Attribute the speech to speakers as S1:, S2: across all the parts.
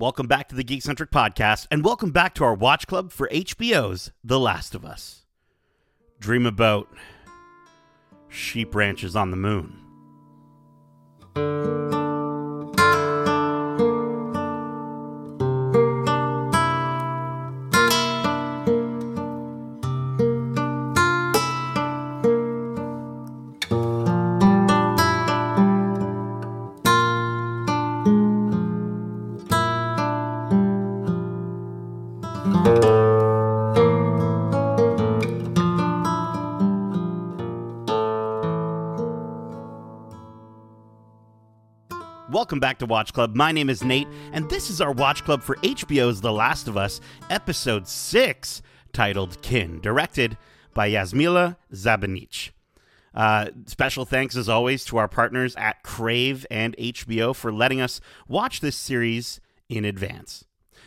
S1: Welcome back to the Geekcentric Podcast, and welcome back to our watch club for HBO's The Last of Us. Dream about sheep ranches on the moon. To Watch Club. My name is Nate, and this is our Watch Club for HBO's The Last of Us, Episode 6, titled Kin, directed by Jasmila Žbanić. Uh, special thanks, as always, to our partners at Crave and HBO for letting us watch this series in advance.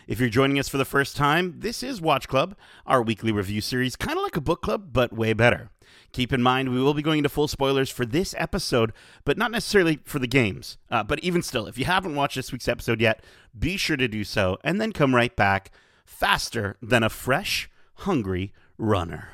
S1: If you're joining us for the first time, this is Watch Club, our weekly review series, kind of like a book club, but way better. Keep in mind, we will be going into full spoilers for this episode, but not necessarily for the games. Uh, but even still, if you haven't watched this week's episode yet, be sure to do so and then come right back faster than a fresh, hungry runner.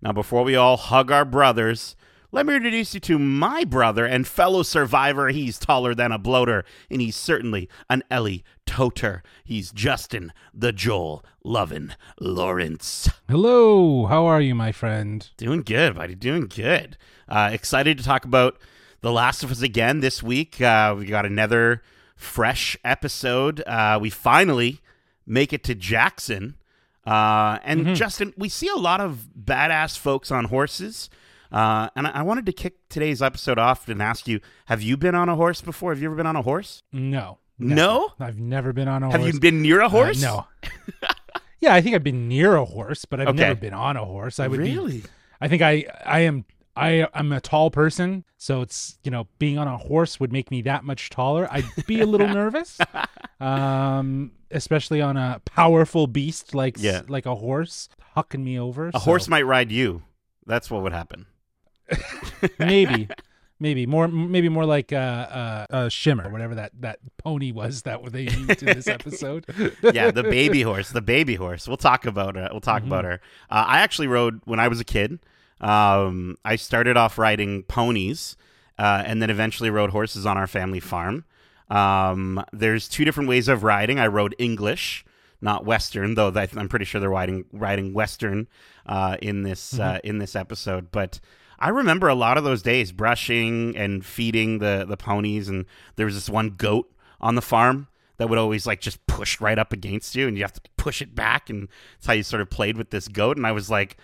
S1: Now, before we all hug our brothers, let me introduce you to my brother and fellow survivor. He's taller than a bloater, and he's certainly an Ellie toter. He's Justin, the Joel lovin' Lawrence.
S2: Hello, how are you, my friend?
S1: Doing good, buddy. Doing good. Uh, excited to talk about The Last of Us again this week. Uh, we got another fresh episode. Uh, we finally make it to Jackson. Uh, and
S2: Mhm.
S1: Justin, we see a lot of badass folks on horses. Uh, and I-, I wanted to kick today's episode off and ask you: Have you been on a horse before? Have you ever been on a horse?
S2: No.
S1: No?
S2: I've never been on a
S1: Have
S2: horse.
S1: Have you been near a
S2: Uh,
S1: horse?
S2: no. yeah, I think I've been near a horse, but I've
S1: Okay.
S2: never been on a horse. I would
S1: really.
S2: be I think I I am I I'm a tall person, so it's, you know, being on a horse would make me that much taller. I'd be a little nervous. Um especially on a powerful beast like
S1: Yeah.
S2: like a horse hucking me over.
S1: A horse might ride you. That's what would happen.
S2: maybe maybe more maybe more like uh uh, uh shimmer whatever that that pony was that they used in this episode
S1: yeah, the baby horse, the baby horse. We'll talk about her. We'll talk about her. Uh, I actually rode when I was a kid. Um, I started off riding ponies, uh, and then eventually rode horses on our family farm. Um, there's two different ways of riding. I rode English, not Western, though I'm pretty sure they're riding riding Western uh, in this uh, in this episode. But I remember a lot of those days brushing and feeding the the ponies, and there was this one goat on the farm that would always like just push right up against you, and you have to push it back, and that's how you sort of played with this goat. And I was like,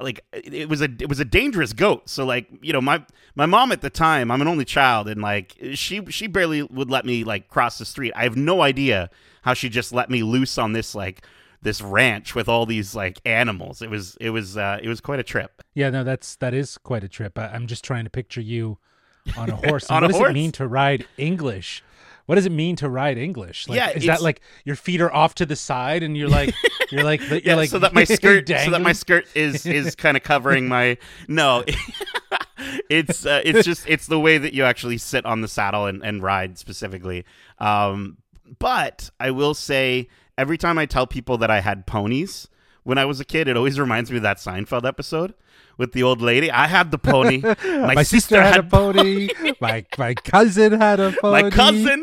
S1: like it was a it was a dangerous goat. So like you know my my mom at the time, I'm an only child, and like she she barely would let me like cross the street. I have no idea how she just let me loose on this like this ranch with all these like animals. It was it was uh, it was quite a trip.
S2: yeah no that's that is quite a trip I, i'm just trying to picture you on a horse
S1: On
S2: what
S1: a
S2: does
S1: horse?
S2: it mean to ride english what does it mean to ride english like,
S1: Yeah,
S2: is that like your feet are off to the side and you're like you're like you're
S1: Yeah,
S2: like
S1: so that my skirt, so that my skirt is is kind of covering my. No, it's uh, it's just it's the way that you actually sit on the saddle and, and ride specifically. Um, but I will say, every time I tell people that I had ponies when I was a kid, it always reminds me of that Seinfeld episode with the old lady. I had the pony. My,
S2: my sister had a pony. my my cousin had a pony.
S1: My cousin.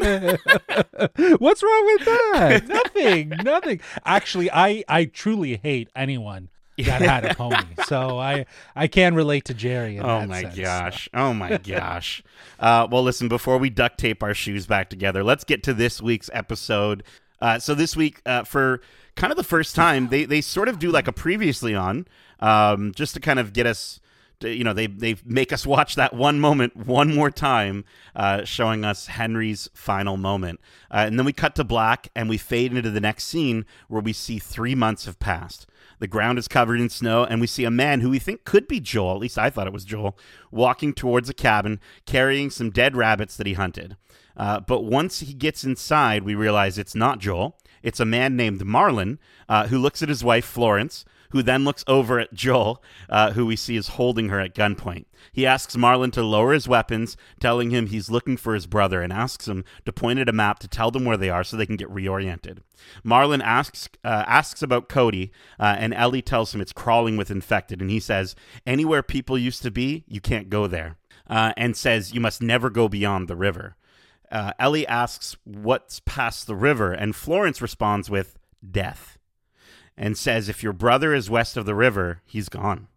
S2: What's wrong with that? nothing. Nothing. Actually, I I truly hate anyone that had a pony. So I I can relate to Jerry. In
S1: Oh my
S2: sense.
S1: gosh. Oh my gosh. Uh, well, listen, before we duct tape our shoes back together, let's get to this week's episode. Uh, so, this week, uh, for kind of the first time, they, they sort of do like a previously on, um, just to kind of get us. To, you know, they they make us watch that one moment one more time, uh, showing us Henry's final moment, uh, and then we cut to black and we fade into the next scene where we see three months have passed. The ground is covered in snow, and we see a man who we think could be Joel, at least I thought it was Joel, walking towards a cabin carrying some dead rabbits that he hunted. Uh, but once he gets inside, we realize it's not Joel. It's a man named Marlon uh, who looks at his wife, Florence, who then looks over at Joel, uh, who we see is holding her at gunpoint. He asks Marlon to lower his weapons, telling him he's looking for his brother, and asks him to point at a map to tell them where they are so they can get reoriented. Marlon asks uh, asks about Cody, uh, and Ellie tells him it's crawling with infected, and he says, "Anywhere people used to be, you can't go there," uh, and says you must never go beyond the river. Uh, Ellie asks what's past the river, and Florence responds with death, and says if your brother is west of the river, he's gone.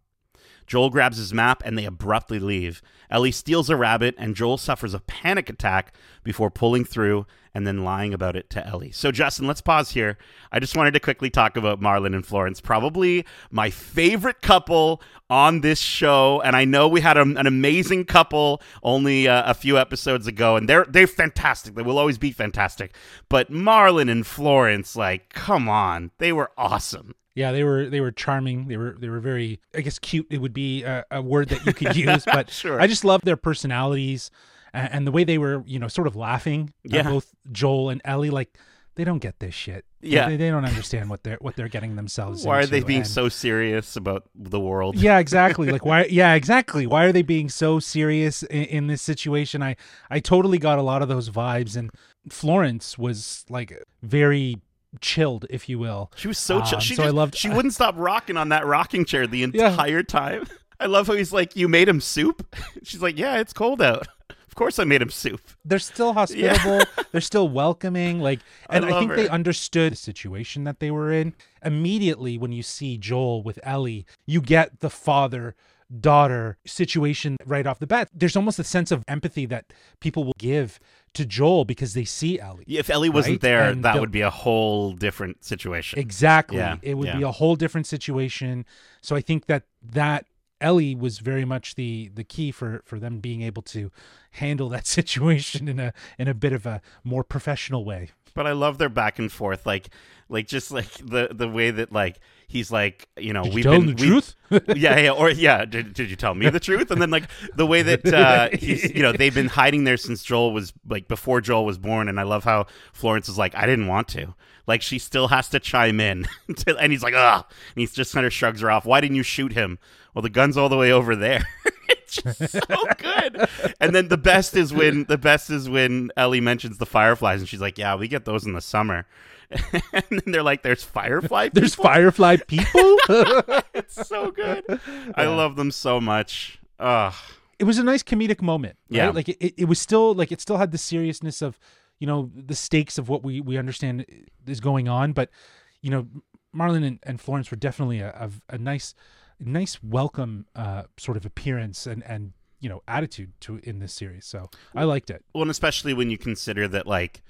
S1: Joel grabs his map and they abruptly leave. Ellie steals a rabbit and Joel suffers a panic attack before pulling through and then lying about it to Ellie. So, Justin, let's pause here. I just wanted to quickly talk about Marlon and Florence, probably my favorite couple on this show. And I know we had a, an amazing couple only uh, a few episodes ago, and they're they're fantastic. They will always be fantastic. But Marlon and Florence, like, come on, they were awesome.
S2: Yeah, they were they were charming. They were they were very I guess cute. It would be a, a word that you could use, but
S1: Sure.
S2: I just love their personalities and, and the way they were, you know, sort of laughing.
S1: Yeah.
S2: both Joel and Ellie, like they don't get this shit.
S1: Yeah.
S2: they, they don't understand what they're what they're getting themselves. Into.
S1: Why are they being
S2: and-
S1: so serious about the world?
S2: yeah exactly like why yeah exactly why are they being so serious in, in this situation i i totally got a lot of those vibes and florence was like very chilled if you will
S1: She was so chill.
S2: Um,
S1: She
S2: so I loved-
S1: She wouldn't stop rocking on that rocking chair the
S2: Yeah.
S1: entire time. I love how he's like, "You made him soup." She's like, "Yeah, it's cold out." Of course, I made him soup.
S2: they're still hospitable they're still welcoming like and I,
S1: love
S2: think they understood the situation that they were in immediately when you see joel with ellie you get the father daughter situation right off the bat there's almost a sense of empathy that people will give to joel because they see ellie
S1: If Ellie wasn't
S2: Right?
S1: there,
S2: And
S1: that
S2: the-
S1: would be a whole different situation.
S2: Exactly.
S1: Yeah,
S2: It would
S1: yeah.
S2: be a whole different situation. So I think that that Ellie was very much the the key for for them being able to handle that situation in a in a bit of a more professional way.
S1: But I love their back and forth, like, like just like the the way that like he's like, you know,
S2: Did
S1: we've been
S2: them the truth?
S1: yeah, yeah, or yeah. Did, did you tell me the truth? And then like the way that uh, he's, you know, they've been hiding there since Joel was like before Joel was born. And I love how Florence is like, I didn't want to. Like she still has to chime in, and he's like, ugh. And he just kind of shrugs her off. Why didn't you shoot him? Well, the gun's all the way over there. it's just so good. And then the best is when the best is when Ellie mentions the fireflies, and she's like, Yeah, we get those in the summer. and then they're like, There's firefly. People?
S2: There's firefly people.
S1: it's so good. I love them so much. Ugh.
S2: it was a nice comedic moment. Right?
S1: Yeah.
S2: Like it, it, it was still like it still had the seriousness of, you know, the stakes of what we we understand is going on, but you know, Marlon and, and Florence were definitely a, a, a nice nice welcome uh sort of appearance and and you know attitude to in this series. So I liked it.
S1: Well, and especially when you consider that, like,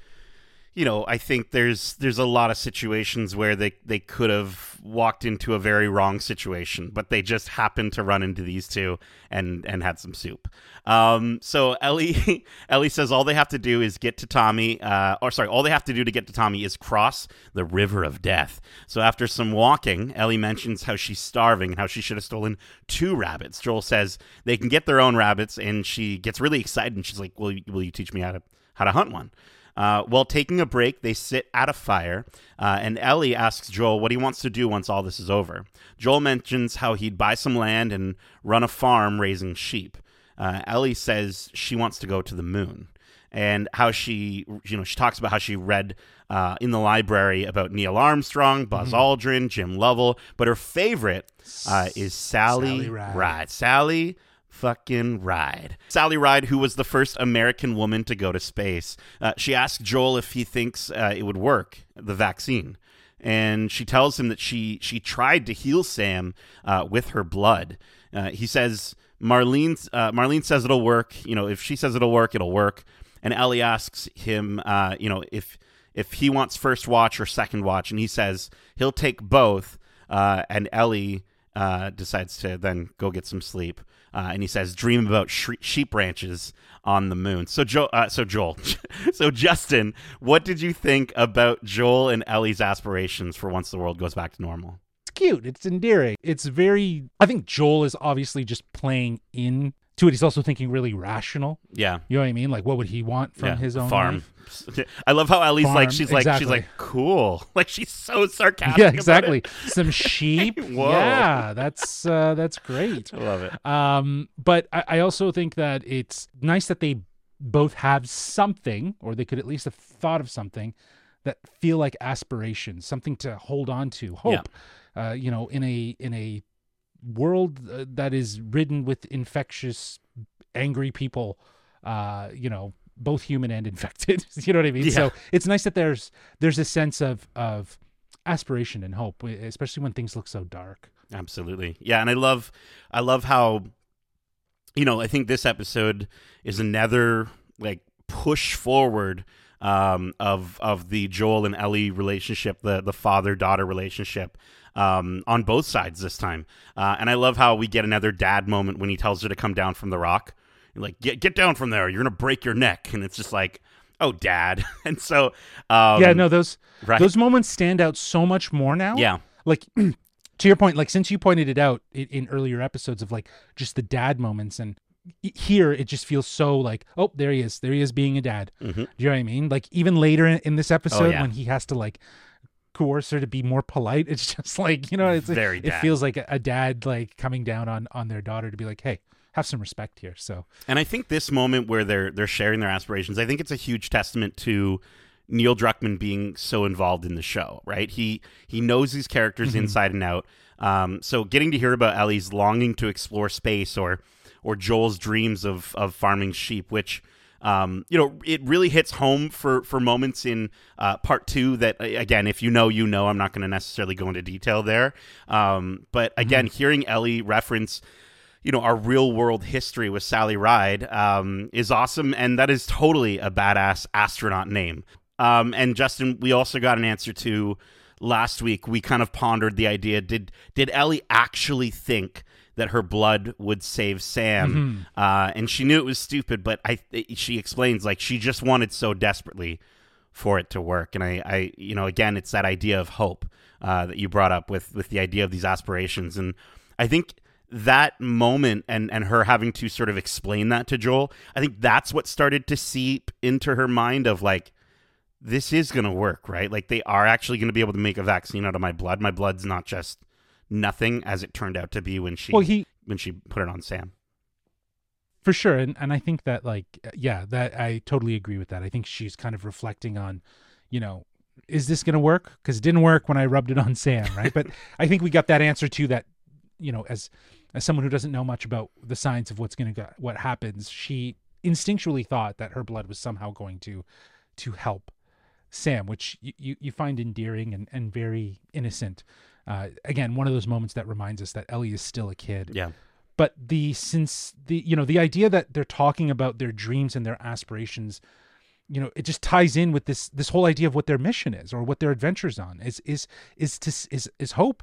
S1: you know, I think there's there's a lot of situations where they they could have walked into a very wrong situation, but they just happened to run into these two and and had some soup. Um, so Ellie Ellie says all they have to do is get to Tommy, uh, or sorry, all they have to do to get to Tommy is cross the river of death. So after some walking, Ellie mentions how she's starving and how she should have stolen two rabbits. Joel says they can get their own rabbits, and she gets really excited and she's like, "Will will you teach me how to how to hunt one?" Uh, while taking a break, they sit at a fire, uh, and Ellie asks Joel what he wants to do once all this is over. Joel mentions how he'd buy some land and run a farm raising sheep. Uh, Ellie says she wants to go to the moon, and how she, you know, she talks about how she read uh, in the library about Neil Armstrong, Buzz Aldrin, Jim Lovell, but her favorite uh, is Sally,
S2: Sally Ride.
S1: Ride. Sally fucking Ride. Sally Ride, who was the first American woman to go to space. Uh, she asked Joel if he thinks uh, it would work, the vaccine. And she tells him that she she tried to heal Sam uh, with her blood. Uh, he says Marlene uh, Marlene says it'll work. You know, if she says it'll work, it'll work. And Ellie asks him, uh, you know, if if he wants first watch or second watch, and he says he'll take both. And Ellie decides to then go get some sleep. Uh, and he says, "Dream about sheep ranches on the moon." So, Joe, uh, so Joel, so Justin, what did you think about Joel and Ellie's aspirations for once the world goes back to normal?
S2: It's cute. It's endearing. It's very. I think Joel is obviously just playing in to it, he's also thinking really rational.
S1: Yeah.
S2: You know what I mean? Like, what would he want from
S1: yeah.
S2: his own
S1: farm.
S2: life?
S1: I love how Ellie's like
S2: Farm,
S1: she's like she's
S2: exactly.
S1: like cool. Like she's so sarcastic.
S2: Yeah, exactly. Some sheep.
S1: Whoa.
S2: Yeah, that's uh, that's great.
S1: I love it.
S2: Um, but I, I also think that it's nice that they both have something, or they could at least have thought of something that feel like aspirations, something to hold on to, hope. Uh, you know, in a in a world uh, that is ridden with infectious, angry people. Uh, you know, both human and infected. you know what I mean?
S1: Yeah.
S2: So it's nice that there's there's a sense of of aspiration and hope, especially when things look so dark.
S1: Absolutely. Yeah, and I love I love how you know, I think this episode is another like push forward um of of the Joel and Ellie relationship, the the father-daughter relationship um on both sides this time. Uh and I love how we get another dad moment when he tells her to come down from the rock. Like get get down from there. You're going to break your neck and it's just like, "Oh, dad." and so um
S2: yeah, no, those
S1: right.
S2: those moments stand out so much more now.
S1: yeah.
S2: like to your point like since you pointed it out in, in earlier episodes of like just the dad moments and here it just feels so like oh there he is there he is being a dad
S1: Mhm.
S2: do you know what i mean like even later in, in this episode
S1: Oh, yeah.
S2: when he has to like coerce her to be more polite it's just like you know it's
S1: Very
S2: it feels like a, a dad like coming down on on their daughter to be like hey have some respect here so
S1: And I think this moment where they're they're sharing their aspirations, I think it's a huge testament to Neil Druckmann being so involved in the show, right? He he knows these characters inside and out. Um, so getting to hear about Ellie's longing to explore space or or Joel's dreams of of farming sheep, which um, you know, it really hits home for for moments in uh, part two. That again, if you know, you know. I'm not going to necessarily go into detail there. Um, but again, hearing Ellie reference you know our real world history with Sally Ride um, is awesome, and that is totally a badass astronaut name. Um, and Justin, we also got an answer to last week. We kind of pondered the idea: did did Ellie actually think that her blood would save Sam? Uh, and she knew it was stupid, but I she explains like she just wanted so desperately for it to work. And I, I you know, again, it's that idea of hope uh, that you brought up with with the idea of these aspirations, and I think that moment and and her having to sort of explain that to Joel, I think that's what started to seep into her mind of like this is going to work, right? Like they are actually going to be able to make a vaccine out of my blood. My blood's not just nothing as it turned out to be when she
S2: well he
S1: when she put it on Sam.
S2: for sure and and i think that like yeah that i totally agree with that. I think she's kind of reflecting on you know is this going to work? Because it didn't work when i rubbed it on sam right? But i think we got that answer too that you know as as someone who doesn't know much about the science of what's going to go what happens she instinctually thought that her blood was somehow going to to help sam which you you, you find endearing and and very innocent uh, again one of those moments that reminds us that ellie is still a kid
S1: Yeah.
S2: but the since the you know the idea that they're talking about their dreams and their aspirations you know it just ties in with this this whole idea of what their mission is or what their adventures on is is is to is is hope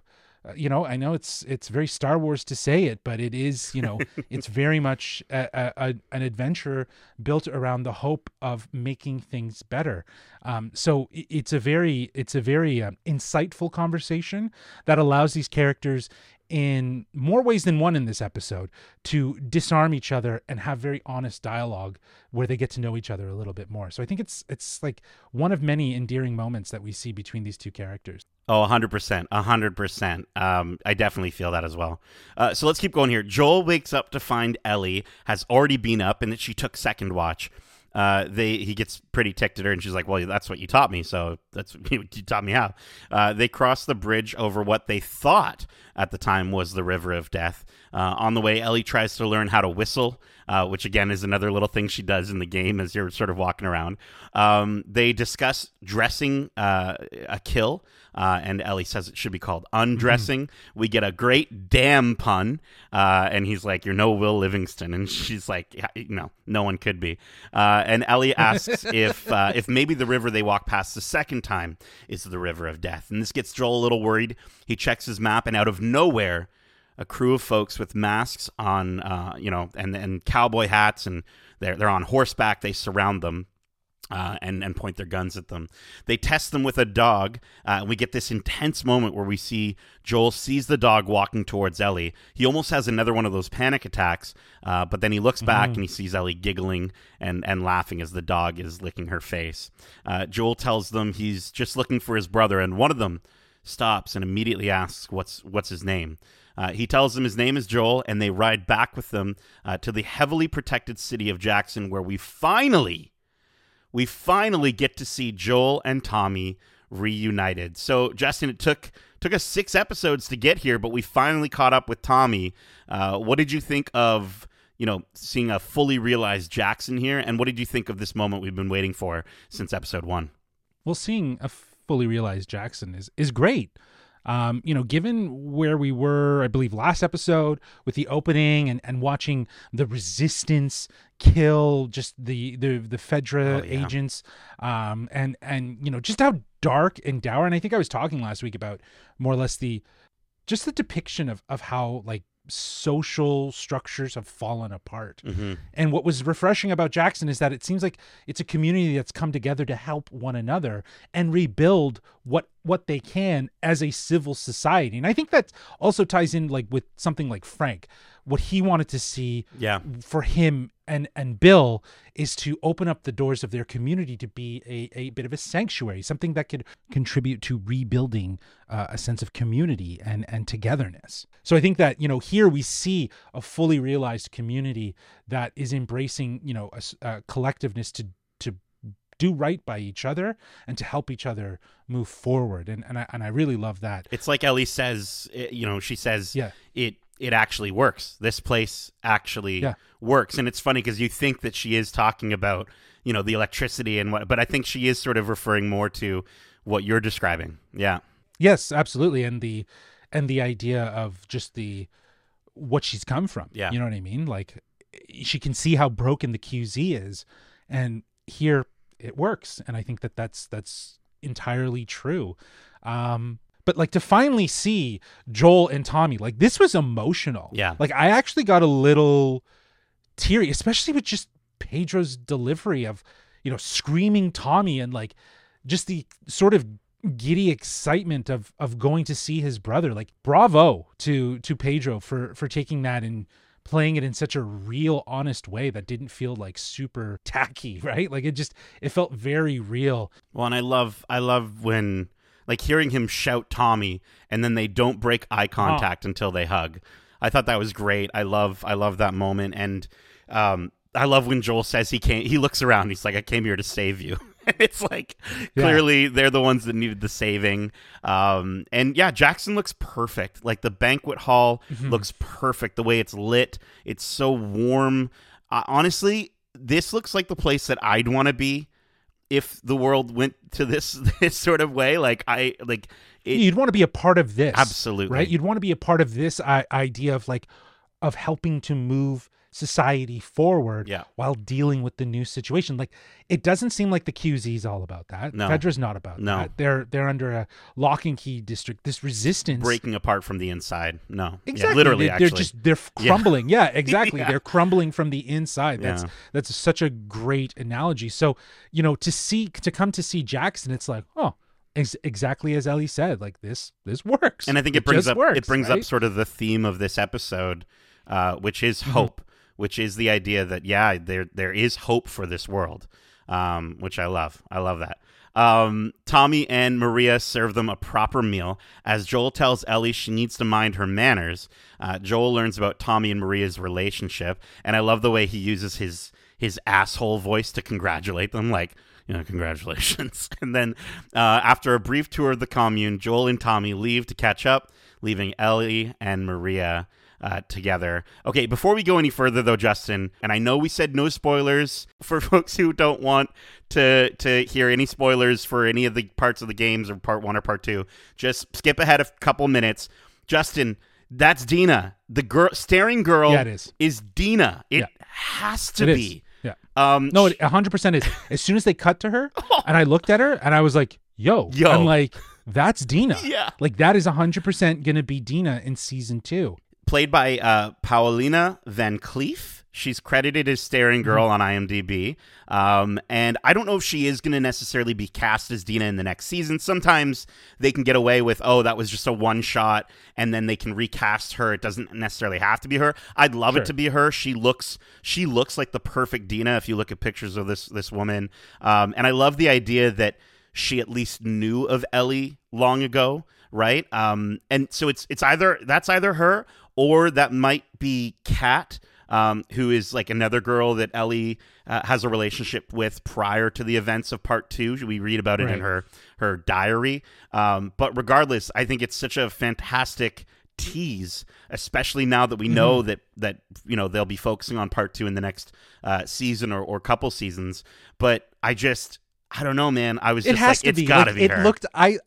S2: uh, you know i know it's it's very star wars to say it but it is you know it's very much a, a, a, an adventure built around the hope of making things better. Um, so i- it's a very it's a very um, insightful conversation that allows these characters in more ways than one in this episode to disarm each other and have very honest dialogue where they get to know each other a little bit more. So I think it's it's like one of many endearing moments that we see between these two characters.
S1: Oh, 100%. 100%. Um, I definitely feel that as well. Uh, so let's keep going here. Joel wakes up to find Ellie has already been up and that she took second watch. Uh, they he gets pretty ticked at her and she's like, "Well, that's what you taught me, so that's you taught me how." Uh, they cross the bridge over what they thought at the time was the River of Death. Uh, on the way, Ellie tries to learn how to whistle, uh, which again is another little thing she does in the game as you're sort of walking around. Um, they discuss dressing uh, a kill, uh, and Ellie says it should be called undressing. We get a great damn pun, uh, and he's like, "You're no Will Livingston," and she's like, "Yeah, "No, no one could be." Uh, and Ellie asks if uh, if maybe the river they walk past the second time is the River of Death, and this gets Joel a little worried. He checks his map, and out of nowhere a crew of folks with masks on, uh, you know, and and cowboy hats, and they're they're on horseback. They surround them, uh, and and point their guns at them. They test them with a dog. Uh, we get this intense moment where we see Joel sees the dog walking towards Ellie. He almost has another one of those panic attacks, uh, but then he looks back and he sees Ellie giggling and and laughing as the dog is licking her face. Uh, Joel tells them he's just looking for his brother, and one of them stops and immediately asks what's what's his name. Uh, he tells them his name is Joel, and they ride back with them uh, to the heavily protected city of Jackson, where we finally we finally get to see Joel and Tommy reunited. So, Justin, it took took us six episodes to get here, but we finally caught up with Tommy. Uh, what did you think of you know seeing a fully realized Jackson here, and what did you think of this moment we've been waiting for since episode one?
S2: Well, seeing a fully realized Jackson is is great. Um, you know, given where we were, I believe last episode with the opening and, and watching the resistance kill just the the the Fedra
S1: Oh, yeah.
S2: agents, um, and and you know just how dark and dour. And I think I was talking last week about more or less the just the depiction of of how like social structures have fallen apart.
S1: Mm-hmm.
S2: And what was refreshing about Jackson is that it seems like it's a community that's come together to help one another and rebuild what what they can as a civil society. And I think that also ties in like with something like Frank. What he wanted to see
S1: Yeah,
S2: for him and and Bill is to open up the doors of their community to be a, a bit of a sanctuary, something that could contribute to rebuilding uh, a sense of community and and togetherness. So I think that you know here we see a fully realized community that is embracing you know a collectiveness to to do right by each other and to help each other move forward and and I, and I really love that
S1: it's like Ellie says. You know, she says,
S2: Yeah.
S1: it it actually works. This place actually
S2: Yeah.
S1: works, and it's funny because you think that she is talking about you know the electricity and what, but I think she is sort of referring more to what you're describing. Yeah,
S2: Yes, absolutely, and the and the idea of just the what she's come from.
S1: Yeah.
S2: you know what I mean. Like she can see how broken the QZ is, and here it works. And I think that that's that's entirely true. Um, but like to finally see Joel and Tommy, like this was emotional.
S1: Yeah.
S2: like I actually got a little teary, especially with just Pedro's delivery of you know screaming Tommy and like just the sort of giddy excitement of of going to see his brother like bravo to to pedro for for taking that and playing it in such a real honest way that didn't feel like super tacky right like it just it felt very real
S1: Well, and I love I love when like hearing him shout Tommy and then they don't break eye contact until they hug. I thought that was great. I love I love that moment and um I love when Joel says he can't he looks around he's like I came here to save you. it's like
S2: Yeah.
S1: clearly they're the ones that needed the saving. Um and yeah, Jackson looks perfect. Like the banquet hall looks perfect the way it's lit. It's so warm. Uh, honestly, this looks like the place that I'd want to be if the world went to this this sort of way like i like it,
S2: you'd want to be a part of this
S1: Absolutely.
S2: right you'd want to be a part of this I- idea of like of helping to move society forward
S1: Yeah.
S2: while dealing with the new situation like it doesn't seem like the qz is all about that
S1: No.
S2: fedra's not about
S1: No.
S2: that they're they're under a lock and key district this resistance
S1: breaking apart from the inside no Yeah,
S2: Exactly.
S1: literally
S2: they're,
S1: actually
S2: they're just they're f-
S1: Yeah.
S2: crumbling. Yeah, exactly.
S1: Yeah.
S2: They're crumbling from the inside. That's
S1: Yeah.
S2: that's such a great analogy. So, you know, to see to come to see Jackson, it's like, oh, ex- exactly as Ellie said, like this this works.
S1: and i think it, brings up
S2: works,
S1: it brings
S2: right?
S1: up sort of the theme of this episode uh, which is
S2: Mm-hmm.
S1: hope which is the idea that yeah there there is hope for this world um, which i love i love that um, Tommy and Maria serve them a proper meal. As Joel tells Ellie she needs to mind her manners, uh, Joel learns about Tommy and Maria's relationship, and I love the way he uses his his asshole voice to congratulate them, like you know, congratulations. and then uh, after a brief tour of the commune, Joel and Tommy leave to catch up, leaving Ellie and Maria uh, together. Okay, before we go any further, though, Justin, and I know we said no spoilers for folks who don't want to to hear any spoilers for any of the parts of the games or part one or part two. Just skip ahead a couple minutes, Justin. That's Dina, the girl, staring girl.
S2: Yeah, it is.
S1: Is Dina? It
S2: Yeah.
S1: has to
S2: It is.
S1: be.
S2: Yeah.
S1: Um,
S2: No, it 100% is. As soon as they cut to her and I looked at her and I was like, yo,
S1: Yo.
S2: I'm like, that's Dina.
S1: Yeah.
S2: Like that is 100% going to be Dina in season 2.
S1: Played by uh, Paulina Van Cleef. She's credited as staring girl on IMDb. Um, and I don't know if she is going to necessarily be cast as Dina in the next season. Sometimes they can get away with, oh, that was just a one shot, and then they can recast her. It doesn't necessarily have to be her. I'd love
S2: Sure.
S1: it to be her. She looks she looks like the perfect Dina if you look at pictures of this this woman. Um, and I love the idea that she at least knew of Ellie long ago, right? Um, and so it's it's either that's either her or that might be Kat, um, who is like another girl that Ellie uh, has a relationship with prior to the events of part two. We read about it in her her diary. Um, but regardless, I think it's such a fantastic tease, especially now that we know
S2: Mm-hmm.
S1: that that you know they'll be focusing on part two in the next uh, season or, or couple seasons. But I just I don't know, man. I was
S2: it
S1: just
S2: has
S1: like,
S2: to
S1: it's
S2: be.
S1: gotta
S2: Like,
S1: be
S2: it
S1: her.
S2: looked. I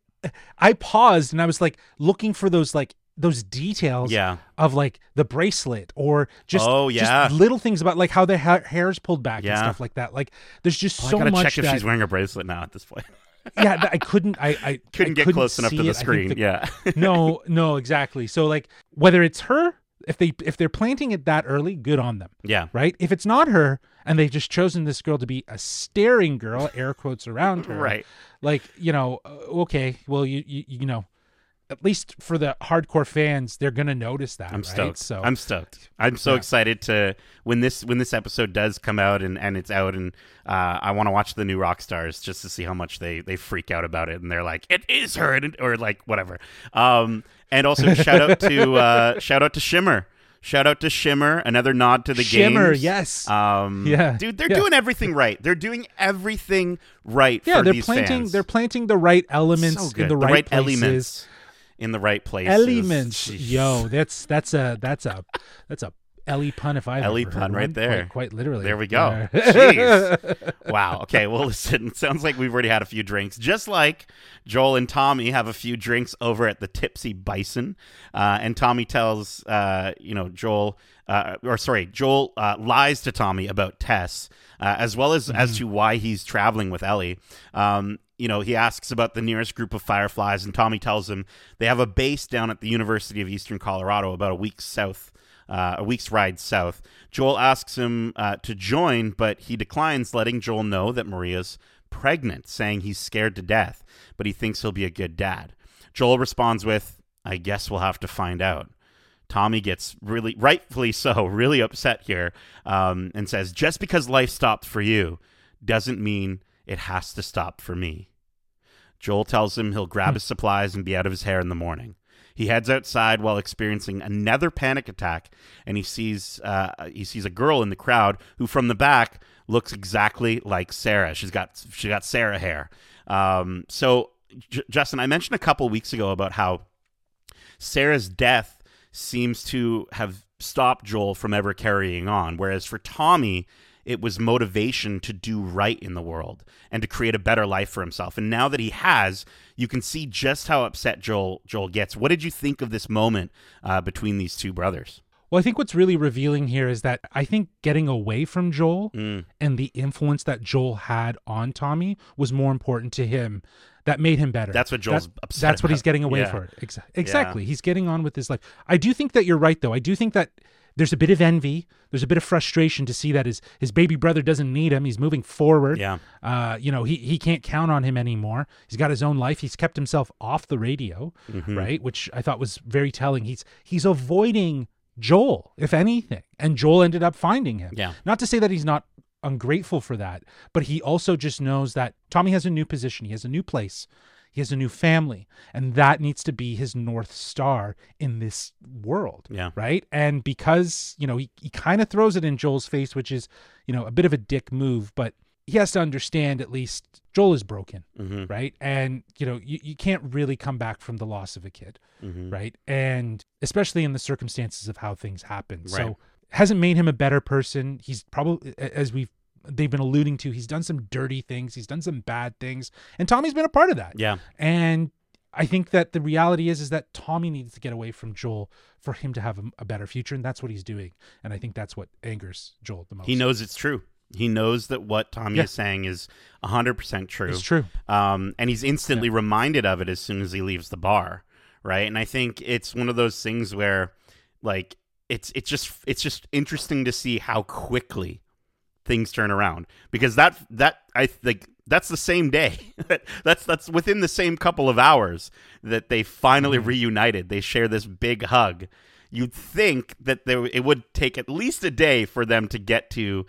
S2: I paused and I was like looking for those like those details
S1: yeah,
S2: of like the bracelet or just
S1: Oh,
S2: just
S1: yeah.
S2: little things about like how the ha- hair's pulled back and stuff like that. Like there's just
S1: Oh,
S2: so
S1: I gotta
S2: much
S1: check if
S2: that
S1: she's wearing a bracelet now at this point.
S2: yeah I couldn't I I
S1: Couldn't
S2: I
S1: get
S2: couldn't
S1: close enough to the
S2: it.
S1: Screen.
S2: the-
S1: yeah,
S2: no, no, exactly. So like whether it's her, if they if they're planting it that early, good on them,
S1: yeah,
S2: right? If it's not her and they've just chosen this girl to be a staring girl, air quotes around her,
S1: right.
S2: Like you know, uh, okay, well you you you know, at least for the hardcore fans, they're gonna notice that.
S1: I'm
S2: right?
S1: stoked.
S2: So
S1: I'm stoked. I'm so
S2: Yeah.
S1: excited to when this when this episode does come out and, and it's out and uh, I want to watch the New Rockstars just to see how much they they freak out about it and they're like it is her and- or like whatever. Um, and also shout out to uh, shout out to Shimmer. Shout out to Shimmer. Another nod to the game.
S2: Shimmer,
S1: games.
S2: yes.
S1: Um,
S2: Yeah,
S1: dude, they're
S2: yeah.
S1: doing everything right. They're doing everything right.
S2: yeah,
S1: for
S2: they're
S1: these
S2: planting
S1: fans.
S2: they're planting the right elements
S1: so
S2: in the right, places.
S1: elements in the right places.
S2: Elements,
S1: Jeez.
S2: yo, that's that's a that's a that's a Ellie pun if I've
S1: Ellie
S2: ever heard
S1: pun right
S2: one.
S1: there.
S2: quite, quite literally.
S1: There we go.
S2: Yeah.
S1: Jeez. Wow. Okay. Well, listen. Sounds like we've already had a few drinks. Just like Joel and Tommy have a few drinks over at the Tipsy Bison, uh, and Tommy tells, uh, you know, Joel, uh, or sorry, Joel uh, lies to Tommy about Tess, uh, as well as as to why he's traveling with Ellie. Um, you know, he asks about the nearest group of fireflies, and Tommy tells him they have a base down at the University of Eastern Colorado, about a week south uh, a week's ride south. Joel asks him uh, to join, but he declines, letting Joel know that Maria's pregnant, saying he's scared to death, but he thinks he'll be a good dad. Joel responds with, I guess we'll have to find out. Tommy gets really, rightfully so, really upset here um, and says, Just because life stopped for you doesn't mean it has to stop for me. Joel tells him he'll grab his supplies and be out of his hair in the morning. He heads outside while experiencing another panic attack, and he sees uh, he sees a girl in the crowd who, from the back, looks exactly like Sarah. She's got she got Sarah hair. Um, so, J- Justin, I mentioned a couple weeks ago about how Sarah's death seems to have stopped Joel from ever carrying on, whereas for Tommy, it was motivation to do right in the world and to create a better life for himself. And now that he has, you can see just how upset Joel Joel gets. What did you think of this moment uh, between these two brothers?
S2: Well, I think what's really revealing here is that I think getting away from Joel
S1: Mm.
S2: and the influence that Joel had on Tommy was more important to him. That made him better.
S1: That's what Joel's
S2: That's-
S1: upset
S2: That's what he's getting away
S1: Yeah.
S2: for. Exa- exactly. He's getting on with his life. I do think that you're right, though. I do think that there's a bit of envy. There's a bit of frustration to see that his his baby brother doesn't need him. He's moving forward.
S1: Yeah.
S2: Uh, you know, he he can't count on him anymore. He's got his own life. He's kept himself off the radio,
S1: Mm-hmm.
S2: right? Which I thought was very telling. He's he's avoiding Joel, if anything, and Joel ended up finding him.
S1: Yeah.
S2: Not to say that he's not ungrateful for that, but he also just knows that Tommy has a new position. He has a new place. He has a new family, and that needs to be his north star in this world
S1: Yeah.
S2: right? And because, you know, he, he kind of throws it in Joel's face, which is, you know, a bit of a dick move, but he has to understand at least Joel is broken,
S1: Mm-hmm.
S2: right? And, you know, you, you can't really come back from the loss of a kid,
S1: Mm-hmm.
S2: right? And especially in the circumstances of how things happen.
S1: Right.
S2: So hasn't made him a better person. He's probably, as we've, they've been alluding to, he's done some dirty things, he's done some bad things, and Tommy's been a part of that.
S1: Yeah.
S2: And I think that the reality is is that Tommy needs to get away from Joel for him to have a, a better future, and that's what he's doing. And I think that's what angers Joel the most.
S1: He knows it's true. He knows that what Tommy
S2: Yeah.
S1: is saying is 100% true.
S2: it's true.
S1: Um, and he's instantly reminded of it as soon as he leaves the bar, right? And I think it's one of those things where, like, it's it's just it's just interesting to see how quickly things turn around because that that I think that's the same day. that's that's within the same couple of hours that they finally
S2: Mhm.
S1: reunited. They share this big hug. You'd think that there it would take at least a day for them to get to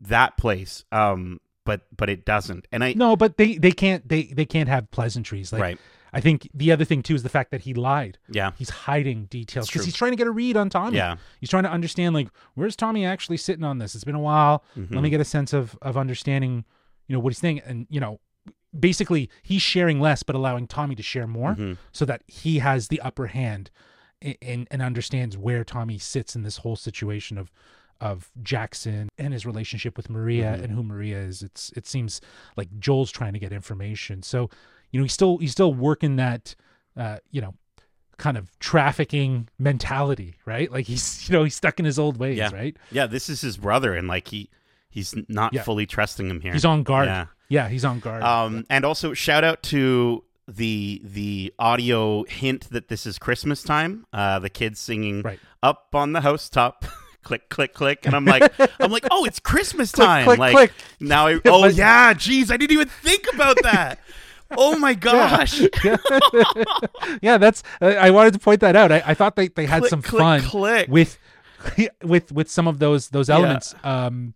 S1: that place. Um but but it doesn't. And I
S2: No, but they they can't they they can't have pleasantries. Like
S1: right.
S2: I think the other thing too is the fact that he lied.
S1: Yeah.
S2: He's hiding details because he's trying to get a read on Tommy.
S1: Yeah.
S2: He's trying to understand like where's Tommy actually sitting on this. It's been a while. Let
S1: Mhm.
S2: me get a sense of of understanding, you know, what he's thinking, and you know, basically he's sharing less but allowing Tommy to share more,
S1: Mhm.
S2: so that he has the upper hand, and and understands where Tommy sits in this whole situation of of Jackson and his relationship with Maria
S1: Mhm.
S2: and who Maria is. It's it seems like Joel's trying to get information. So, you know, he's still he's still working that uh, you know, kind of trafficking mentality, right? Like he's you know, he's stuck in his old ways,
S1: Yeah.
S2: right?
S1: Yeah, this is his brother and like he he's not
S2: Yeah.
S1: fully trusting him here.
S2: He's on guard.
S1: Yeah.
S2: Yeah, he's on guard.
S1: Um, and also shout out to the the audio hint that this is Christmas time. Uh, the kids singing
S2: Right.
S1: up on the housetop. click click click and i'm like i'm like oh it's christmas time
S2: click,
S1: like
S2: click.
S1: now i oh yeah geez i didn't even think about that oh my gosh
S2: yeah, that's. I I wanted to point that out. I, I thought they, they had
S1: Click,
S2: some
S1: click,
S2: fun
S1: click.
S2: with with with some of those those
S1: Yeah.
S2: elements. Um,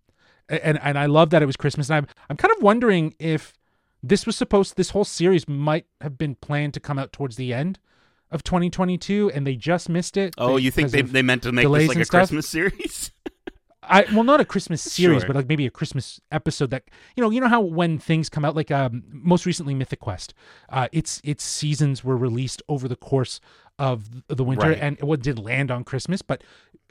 S2: and and I love that it was Christmas. And I'm I'm kind of wondering if this was supposed. This whole series might have been planned to come out towards the end of 2022, and they just missed it.
S1: oh you think they,
S2: of-
S1: they meant to make this like a
S2: stuff?
S1: christmas series
S2: I well, not a Christmas series,
S1: Sure.
S2: but like maybe a Christmas episode that you know, you know how when things come out, like um, most recently Mythic Quest, uh, its its seasons were released over the course of the winter,
S1: Right.
S2: and it did land on Christmas, but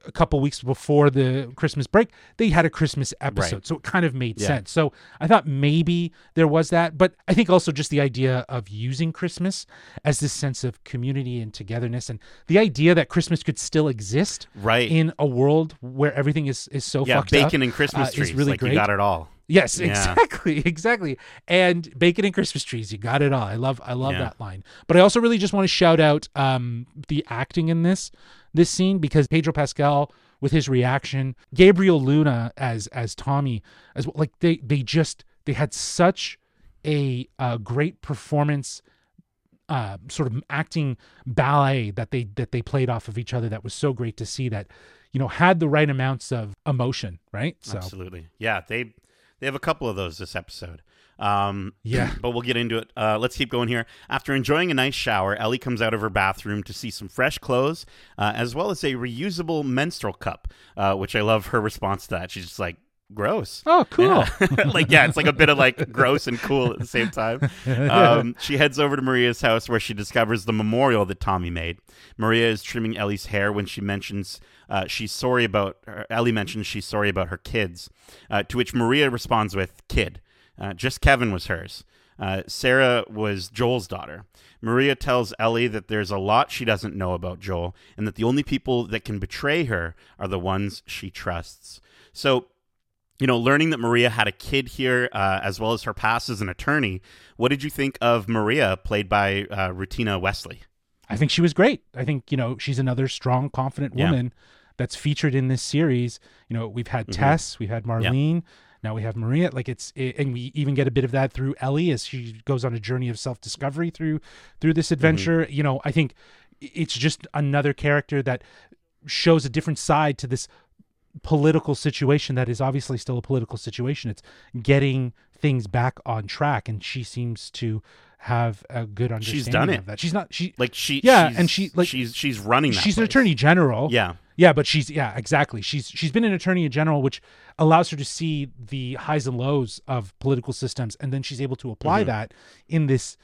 S2: a couple weeks before the Christmas break, they had a Christmas episode,
S1: Right.
S2: so it kind of made
S1: Yeah.
S2: sense. So I thought maybe there was that, but I think also just the idea of using Christmas as this sense of community and togetherness, and the idea that Christmas could still exist
S1: right
S2: in a world where everything is is so
S1: yeah
S2: fucked up.
S1: bacon and christmas
S2: uh, is
S1: trees
S2: really
S1: like
S2: great.
S1: you got it all
S2: Yes,
S1: Yeah.
S2: exactly, exactly. And bacon and Christmas trees, you got it all. I love I love
S1: Yeah.
S2: that line. But I also really just want to shout out um the acting in this this scene because Pedro Pascal with his reaction, Gabriel Luna as as Tommy as well, like they they just they had such a uh, great performance uh, sort of acting ballet that they that they played off of each other that was so great to see that you know had the right amounts of emotion right so
S1: Absolutely. Yeah, they they have a couple of those this episode. Um,
S2: Yeah.
S1: but we'll get into it. Uh, let's keep going here. After enjoying a nice shower, Ellie comes out of her bathroom to see some fresh clothes, uh, as well as a reusable menstrual cup, uh, which I love her response to that. She's just like, gross.
S2: oh cool
S1: Yeah. like, yeah, it's like a bit of like gross and cool at the same time. Um, she heads over to Maria's house where she discovers the memorial that Tommy made. Maria is trimming Ellie's hair when she mentions uh, she's sorry about her. Ellie mentions she's sorry about her kids, uh, to which Maria responds with "kid." Uh, just Kevin was hers. Uh, Sarah was Joel's daughter. Maria tells Ellie that there's a lot she doesn't know about Joel, and that the only people that can betray her are the ones she trusts. So you know, learning that Maria had a kid here, uh, as well as her past as an attorney, what did you think of Maria, played by uh, Rutina Wesley?
S2: I think she was great. I think you know she's another strong, confident
S1: Yeah.
S2: woman that's featured in this series. You know, we've had
S1: Mhm.
S2: Tess, we've had Marlene, now we have Maria. Like it's, it, and we even get a bit of that through Ellie as she goes on a journey of self discovery through through this mm-hmm. adventure. You know, I think it's just another character that shows a different side to this political situation that is obviously still a political situation. It's getting things back on track, and she seems to have a good understanding
S1: She's done it.
S2: of that. She's not she
S1: Like she,
S2: Yeah,
S1: she's-
S2: and she, like-
S1: she's she's running. That
S2: she's an attorney general.
S1: Yeah,
S2: Yeah, but she's yeah, exactly. She's she's been an attorney general, which allows her to see the highs and lows of political systems, and then she's able to apply
S1: Mhm.
S2: that in this,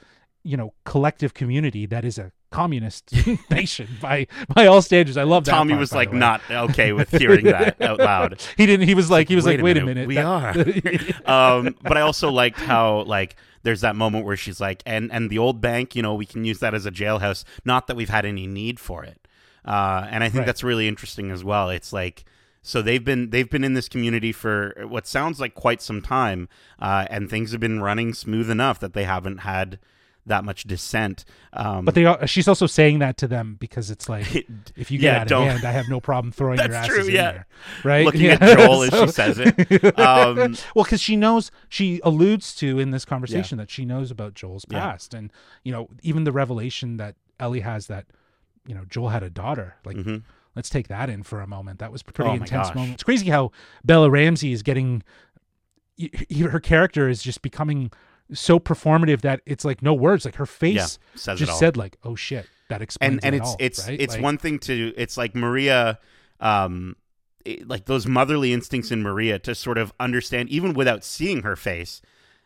S2: you know, collective community that is a communist nation by by all standards. I love that.
S1: Tommy
S2: part,
S1: was like not okay with hearing that out loud.
S2: He didn't. He was like he was
S1: Wait
S2: like, wait a minute,
S1: we
S2: that-
S1: are. um, but I also liked how like there's that moment where she's like, and and the old bank, you know, we can use that as a jailhouse. Not that we've had any need for it. Uh, and I think
S2: Right.
S1: that's really interesting as well. It's like so they've been they've been in this community for what sounds like quite some time, uh, and things have been running smooth enough that they haven't had that much dissent. Um,
S2: But they are, she's also saying that to them because it's like if you get
S1: Yeah,
S2: out of hand, I have no problem throwing your
S1: That's
S2: asses
S1: true,
S2: in
S1: yeah.
S2: there. Right?
S1: looking
S2: Yeah.
S1: at Joel as she says it. Um,
S2: well, because she knows she alludes to in this conversation that she knows about Joel's past, and you know even the revelation that Ellie has that you know Joel had a daughter. Like,
S1: mhm.
S2: let's take that in for a moment. That was pretty
S1: Oh
S2: intense
S1: gosh.
S2: moment. It's crazy how Bella Ramsey is getting her character is just becoming so performative that it's like no words. Like her face
S1: Yeah,
S2: just said like, "Oh shit," that explains
S1: and and
S2: it
S1: it's
S2: all,
S1: it's
S2: right?
S1: it's
S2: Like,
S1: one thing to it's like Maria um like those motherly instincts in Maria to sort of understand even without seeing her face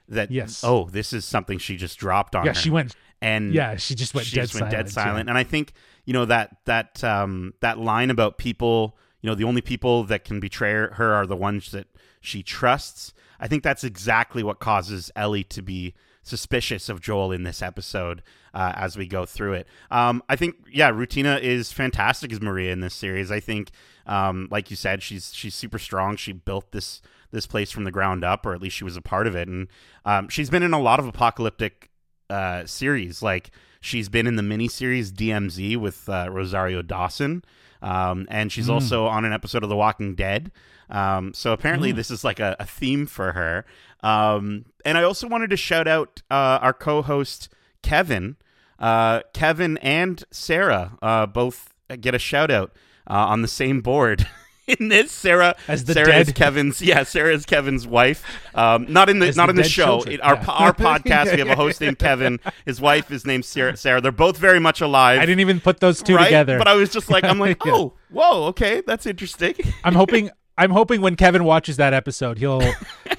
S1: that
S2: Yes.
S1: oh this is something she just dropped on
S2: Yeah,
S1: her.
S2: she went.
S1: and
S2: Yeah, she just went
S1: she
S2: dead
S1: just went
S2: silent.
S1: dead silent and I think you know that that um that line about people you know the only people that can betray her are the ones that she trusts I think that's exactly what causes Ellie to be suspicious of Joel in this episode uh, as we go through it. Um, I think, yeah, Rutina is fantastic as Maria in this series. I think, um, like you said, she's she's super strong. She built this this place from the ground up, or at least she was a part of it, and um, she's been in a lot of apocalyptic uh, series. Like she's been in the miniseries DMZ with uh, Rosario Dawson, um, and she's
S2: Mm.
S1: also on an episode of The Walking Dead. Um, so apparently,
S2: Mm.
S1: this is like a, a theme for her. Um, and I also wanted to shout out uh, our co-host Kevin. Uh, Kevin and Sarah uh, both get a shout out uh, on the same board. in this, Sarah
S2: As the
S1: Sarah is Kevin's yeah, Sarah is Kevin's wife. Um, not in the
S2: As
S1: not
S2: the
S1: in the show. It- our
S2: yeah.
S1: our podcast, we have a host named Kevin. His wife is named Sarah. Sarah. They're both very much alive.
S2: I didn't even put those two
S1: right?
S2: together.
S1: But I was just like, I'm like, oh, whoa, okay, that's interesting.
S2: I'm hoping I'm hoping when Kevin watches that episode, he'll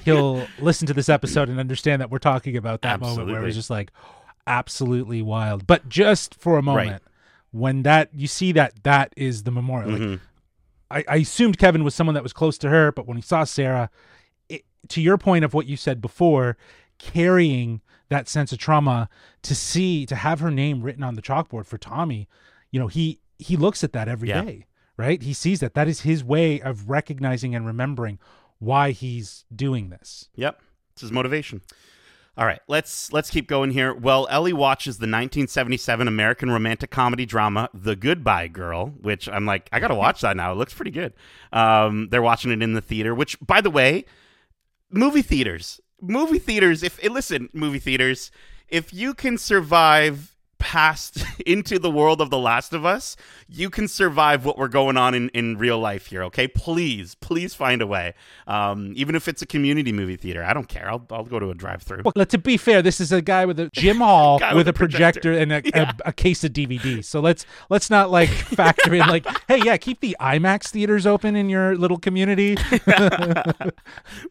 S2: he'll listen to this episode and understand that we're talking about that moment where it was just like absolutely wild. But just for a moment,
S1: Right.
S2: When that you see that that is the memorial. Like,
S1: Mhm.
S2: I, I assumed Kevin was someone that was close to her, but when he saw Sarah, it, to your point of what you said before, carrying that sense of trauma to see to have her name written on the chalkboard for Tommy, you know, he he looks at that every day,
S1: Yeah.
S2: right? He sees that that is his way of recognizing and remembering why he's doing this.
S1: Yep, it's his motivation. All right, let's let's keep going here. Well, Ellie watches the 1977 American romantic comedy drama The Goodbye Girl, which I'm like, I gotta watch that now. It looks pretty good. Um, they're watching it in the theater. Which, by the way, movie theaters, movie theaters. If eh, listen, movie theaters, if you can survive past into the world of The Last of Us, you can survive what we're going on in, in real life here. Okay, please, please find a way. Um, even if it's a community movie theater, I don't care. I'll I'll go to a drive-through.
S2: Well, to be fair, this is a guy with a gym hall with,
S1: with
S2: a
S1: projector.
S2: projector, and a,
S1: Yeah.
S2: a, a case of DVDs. So let's let's not like factor in like, hey, yeah, keep the IMAX theaters open in your little community.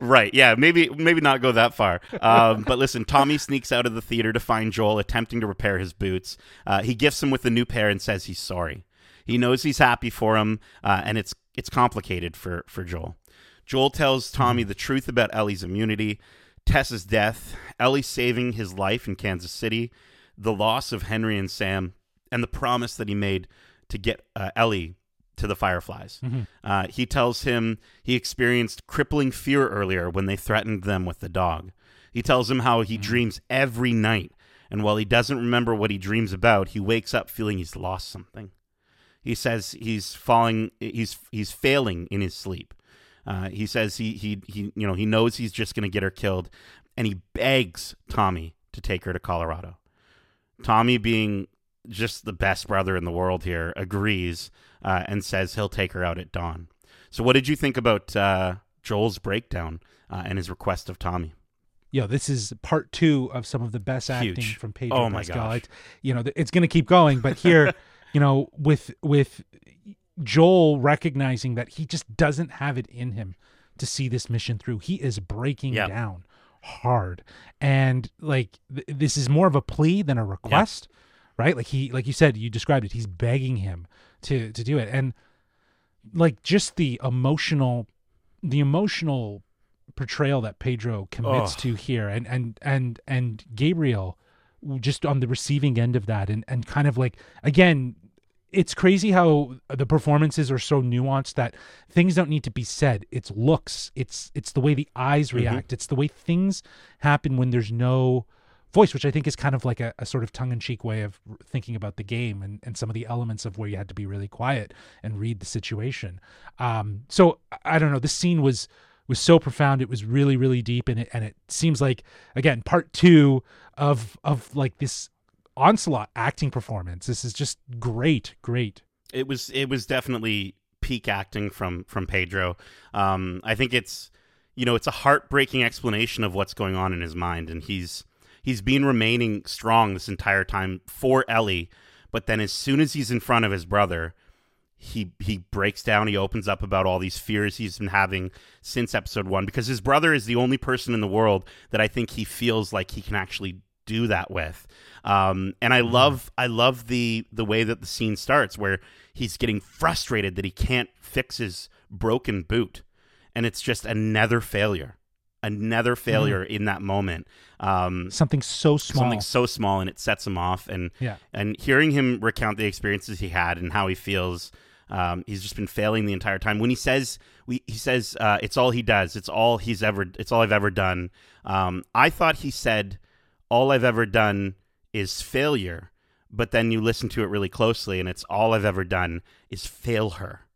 S1: Right. Yeah. Maybe maybe not go that far. Um, but listen, Tommy sneaks out of the theater to find Joel attempting to repair his boots. Uh, he gifts him with a new pair and says he's sorry. He knows he's happy for him, uh, and it's it's complicated for for Joel. Joel tells Tommy the truth about Ellie's immunity, Tess's death, Ellie saving his life in Kansas City, the loss of Henry and Sam, and the promise that he made to get uh, Ellie to the Fireflies. Uh, he tells him he experienced crippling fear earlier when they threatened them with the dog. He tells him how he dreams every night, and while he doesn't remember what he dreams about, he wakes up feeling he's lost something. He says he's falling, he's he's failing in his sleep. Uh, he says he he he you know he knows he's just going to get her killed, and he begs Tommy to take her to Colorado. Tommy, being just the best brother in the world here, agrees uh, and says he'll take her out at dawn. So, what did you think about uh, Joel's breakdown uh, and his request of Tommy?
S2: Yo, this is part two of some of the best acting
S1: Huge.
S2: from Pedro
S1: Oh my
S2: Pascal.
S1: gosh.
S2: It's, you know, it's going to keep going, but here, you know, with with Joel recognizing that he just doesn't have it in him to see this mission through. He is breaking
S1: Yep.
S2: down hard, and like th- this is more of a plea than a request, right? Like he, like you said, you described it. He's begging him to to do it, and like just the emotional, the emotional portrayal that Pedro commits
S1: Ugh.
S2: to here, and and and and Gabriel just on the receiving end of that, and and kind of like again. It's crazy how the performances are so nuanced that things don't need to be said. It's looks, it's it's the way the eyes react, it's the way things happen when there's no voice, which I think is kind of like a, a sort of tongue in cheek way of thinking about the game and, and some of the elements of where you had to be really quiet and read the situation. Um, so I don't know. This scene was was so profound. It was really really deep, and it and it seems like again part two of of like this onslaught acting performance. This is just great, great.
S1: It was it was definitely peak acting from from Pedro. Um, I think it's you know it's a heartbreaking explanation of what's going on in his mind, and he's he's been remaining strong this entire time for Ellie, but then as soon as he's in front of his brother, he he breaks down. He opens up about all these fears he's been having since episode one because his brother is the only person in the world that I think he feels like he can actually do that with. Um, and I love I love the the way that the scene starts where he's getting frustrated that he can't fix his broken boot, and it's just another failure, another failure mm. in that moment.
S2: Um, something so small,
S1: something so small, and it sets him off. And
S2: yeah,
S1: and hearing him recount the experiences he had and how he feels. Um, he's just been failing the entire time. When he says, we, he says, uh, it's all he does. It's all he's ever. It's all I've ever done. Um, I thought he said, all I've ever done is failure, but then you listen to it really closely, and it's all I've ever done is fail her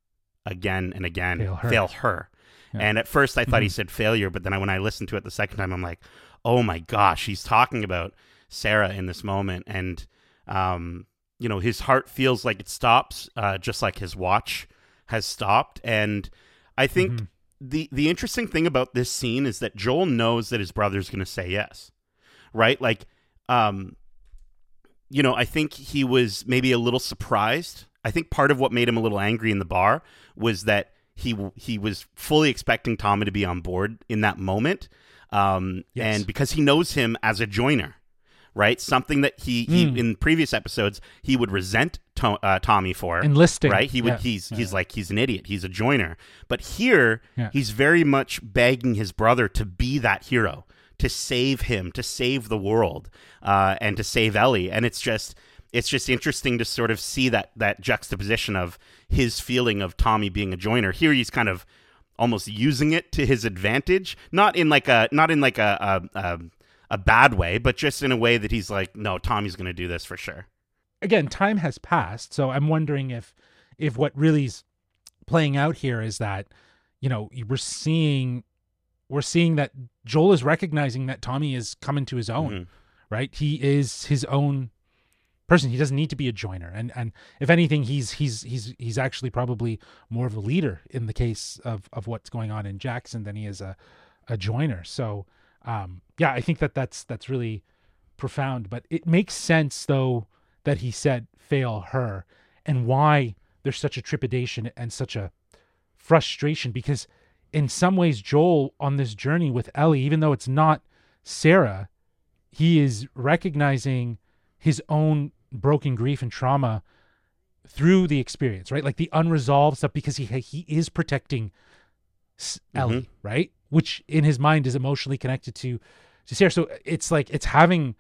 S1: again and again,
S2: fail her.
S1: Fail her. Yeah. And at first, I thought mm-hmm. he said failure, but then when I listened to it the second time, I'm like, oh my gosh, he's talking about Sarah in this moment, and um, you know, his heart feels like it stops, uh, just like his watch has stopped, and I think. Mm-hmm. The, the interesting thing about this scene is that Joel knows that his brother's going to say yes, right? Like, um, you know, I think he was maybe a little surprised. I think part of what made him a little angry in the bar was that he he was fully expecting Tommy to be on board in that moment, um, yes. and because he knows him as a joiner, right? Something that he, he mm. in previous episodes he would resent to, uh, Tommy for
S2: enlisting,
S1: right? He would
S2: yeah.
S1: he's
S2: yeah.
S1: he's like he's an idiot. He's a joiner, but here
S2: yeah.
S1: he's very much begging his brother to be that hero to save him, to save the world, uh, and to save Ellie. And it's just it's just interesting to sort of see that that juxtaposition of his feeling of Tommy being a joiner. Here he's kind of almost using it to his advantage, not in like a not in like a a, a, a bad way, but just in a way that he's like, no, Tommy's going to do this for sure.
S2: Again, time has passed, so I'm wondering if if what really's playing out here is that you know we're seeing we're seeing that Joel is recognizing that Tommy is coming to his own, mm-hmm. right? He is his own person. He doesn't need to be a joiner, and and if anything, he's he's he's he's actually probably more of a leader in the case of of what's going on in Jackson than he is a a joiner. So, um, yeah, I think that that's that's really profound. But it makes sense though that he said fail her, and why there's such a trepidation and such a frustration because in some ways, Joel on this journey with Ellie, even though it's not Sarah, he is recognizing his own broken grief and trauma through the experience, right? Like the unresolved stuff because he he is protecting mm-hmm. Ellie, right? Which in his mind is emotionally connected to to Sarah. So it's like it's having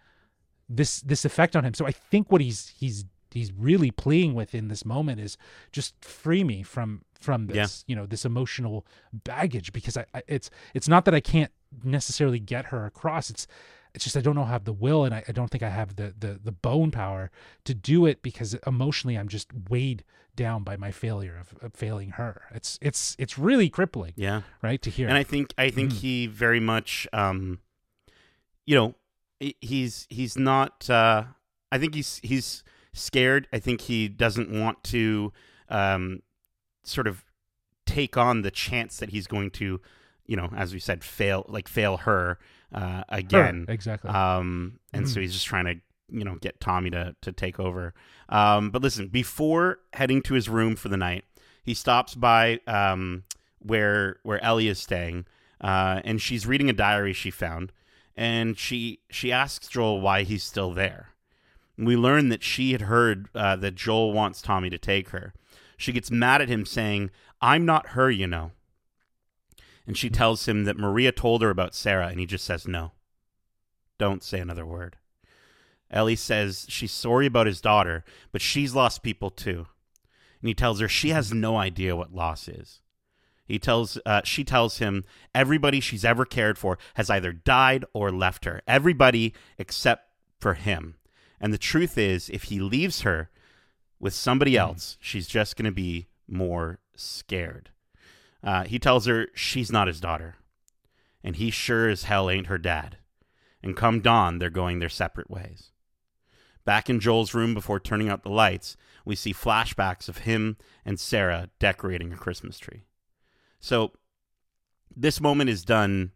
S2: this this effect on him. So I think what he's he's he's really pleading with in this moment is just free me from from this yeah. you know this emotional baggage because I, I, it's it's not that I can't necessarily get her across it's it's just I don't know have the will and I, I don't think I have the, the the bone power to do it because emotionally I'm just weighed down by my failure of, of failing her. It's it's it's really crippling
S1: yeah.
S2: right to hear.
S1: And I think I think mm. he very much um you know he's he's not uh I think he's he's scared. I think he doesn't want to um sort of take on the chance that he's going to, you know, as we said, fail like fail her uh, again.
S2: Her, exactly.
S1: Um, and mm. so he's just trying to you know get Tommy to to take over. Um, but listen, before heading to his room for the night, he stops by um, where where Ellie is staying, uh, and she's reading a diary she found, and she she asks Joel why he's still there. we learn that she had heard uh, that Joel wants Tommy to take her, she gets mad at him, saying, I'm not her, you know. And she tells him that Maria told her about Sarah, and he just says, No. Don't say another word. Ellie says she's sorry about his daughter, but she's lost people too. And he tells her she has no idea what loss is. He tells uh, she tells him everybody she's ever cared for has either died or left her. Everybody except for him. And the truth is, if he leaves her with somebody else, she's just going to be more scared. Uh, he tells her she's not his daughter, and he sure as hell ain't her dad. And come dawn, they're going their separate ways. Back in Joel's room before turning out the lights, we see flashbacks of him and Sarah decorating a Christmas tree. So this moment is done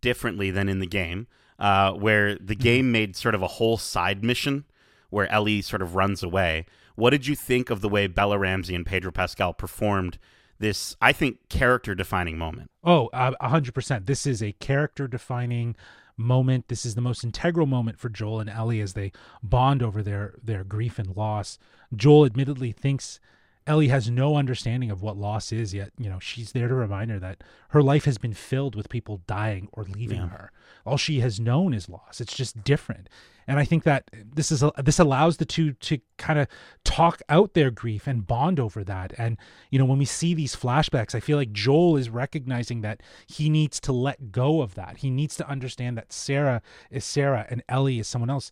S1: differently than in the game, uh, where the game made sort of a whole side mission where Ellie sort of runs away. What did you think of the way Bella Ramsey and Pedro Pascal performed this, I think, character defining moment?
S2: Oh, uh, hundred percent. This is a character defining moment. This is the most integral moment for Joel and Ellie as they bond over their their grief and loss. Joel admittedly thinks Ellie has no understanding of what loss is yet. You know, she's there to remind her that her life has been filled with people dying or leaving
S1: Yeah.
S2: her. All she has known is loss. It's just different. And I think that this is this allows the two to kind of talk out their grief and bond over that. And you know, when we see these flashbacks, I feel like Joel is recognizing that he needs to let go of that. He needs to understand that Sarah is Sarah and Ellie is someone else.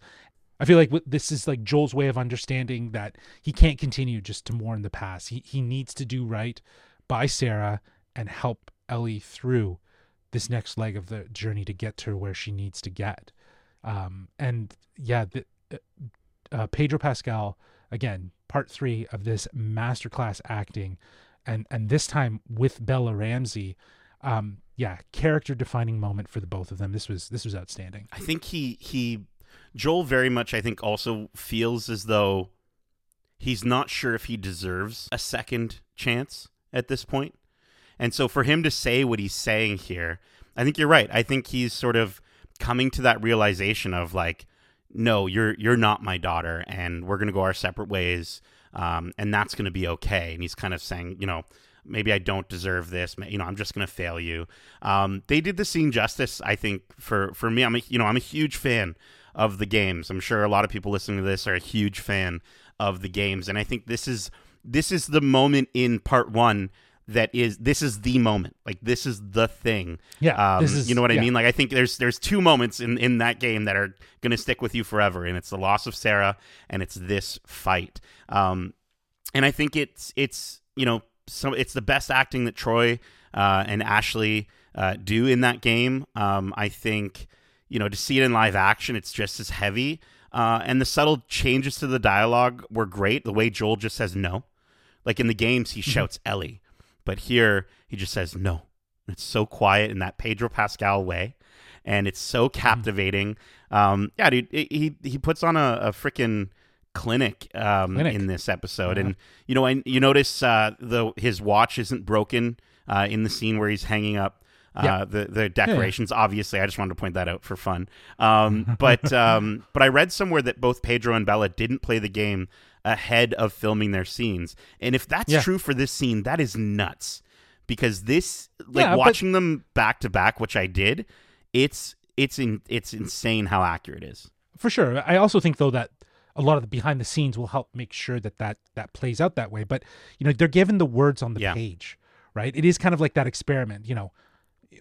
S2: I feel like this is like Joel's way of understanding that he can't continue just to mourn the past. He he needs to do right by Sarah and help Ellie through this next leg of the journey to get to where she needs to get. Um, and yeah, the, uh, uh, Pedro Pascal again, part three of this masterclass acting, and and this time with Bella Ramsey. Um, yeah, character defining moment for the both of them. This was this was outstanding.
S1: I think he he Joel very much I think also feels as though he's not sure if he deserves a second chance at this point. And so for him to say what he's saying here, I think you're right. I think he's sort of coming to that realization of like no, you're you're not my daughter and we're to go our separate ways. Um, and that's to be okay. And he's kind of saying, you know, maybe I don't deserve this. You know, I'm just to fail you. Um, they did the scene justice, I think. For for me, I'm a you know I'm a huge fan of the games. I'm sure a lot of people listening to this are a huge fan of the games, and I think this is this is the moment in part one that is this is the moment. Like this is the thing.
S2: Yeah,
S1: Um,
S2: this is-
S1: you know what I
S2: yeah.
S1: mean. Like I think there's there's two moments in in that game that are going to stick with you forever, and it's the loss of Sarah, and it's this fight. Um, and I think it's it's you know so it's the best acting that Troy uh, and Ashley uh, do in that game. Um, I think you know to see it in live action, it's just as heavy. Uh, and the subtle changes to the dialogue were great. The way Joel just says no, like in the games he shouts Ellie, but here he just says no. It's so quiet in that Pedro Pascal way, and it's so captivating. Um, yeah, dude, it- he he puts on a, a freaking clinic, um,
S2: Clinic.
S1: in this episode,
S2: Yeah.
S1: and you know, and you notice uh, the his watch isn't broken uh, in the scene where he's hanging up. Uh,
S2: Yeah.
S1: the the decorations obviously I just wanted to point that out for fun um, but um, but I read somewhere that both Pedro and Bella didn't play the game ahead of filming their scenes and if that's
S2: Yeah.
S1: true for this scene that is nuts because this like
S2: Yeah, but-
S1: watching them back to back which I did it's it's in it's insane how accurate it is
S2: for sure. I also think though that a lot of the behind the scenes will help make sure that that that plays out that way. But you know, they're given the words on the
S1: Yeah.
S2: page, right? It is kind of like that experiment. You know,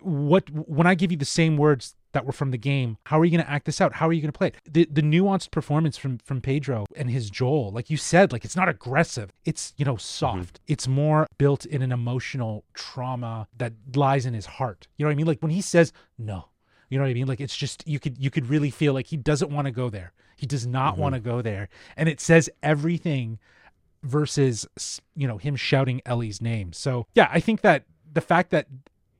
S2: what when I give you the same words that were from the game, how are you going to act this out? How are you going to play it? The the nuanced performance from from Pedro and his Joel, like you said, like it's not aggressive. It's you know soft. Mm-hmm. It's more built in an emotional trauma that lies in his heart. You know what I mean? Like when he says no, you know what I mean? Like it's just you could you could really feel like he doesn't want to go there. He does not mm-hmm. want to go there, and it says everything versus you know him shouting Ellie's name. So yeah, I think that the fact that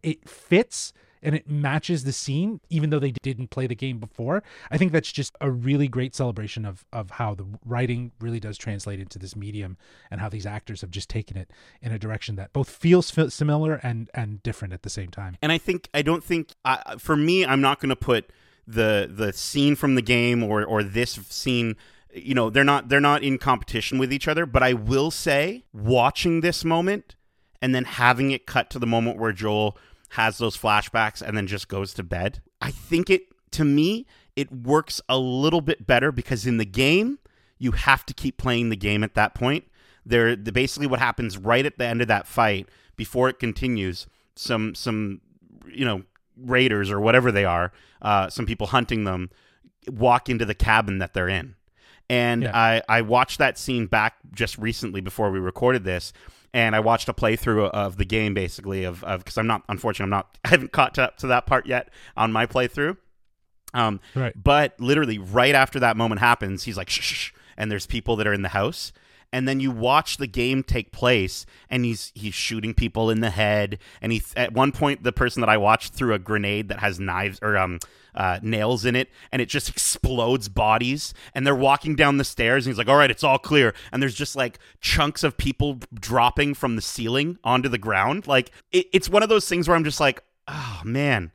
S2: it fits and it matches the scene, even though they didn't play the game before, I think that's just a really great celebration of of how the writing really does translate into this medium and how these actors have just taken it in a direction that both feels similar and and different at the same time.
S1: and I think I don't think uh, for me I'm not going to put the the scene from the game or or this scene you know they're not they're not in competition with each other but I will say watching this moment and then having it cut to the moment where Joel has those flashbacks and then just goes to bed I think it to me it works a little bit better because in the game you have to keep playing the game at that point there the, basically what happens right at the end of that fight before it continues, some some you know raiders or whatever they are, uh, some people hunting them, walk into the cabin that they're in. And
S2: Yeah.
S1: I, I watched that scene back just recently before we recorded this, and I watched a playthrough of the game basically of because I'm not unfortunately I'm not I haven't caught up to that part yet on my playthrough. Um,
S2: Right.
S1: but literally right after that moment happens, he's like shh, shh, shh, and there's people that are in the house. And then you watch the game take place, and he's he's shooting people in the head. And he at one point, the person that I watched threw a grenade that has knives or um uh, nails in it, and it just explodes bodies. And they're walking down the stairs, and he's like, "All right, it's all clear." And there's just like chunks of people dropping from the ceiling onto the ground. Like it, it's one of those things where I'm just like, "Oh man."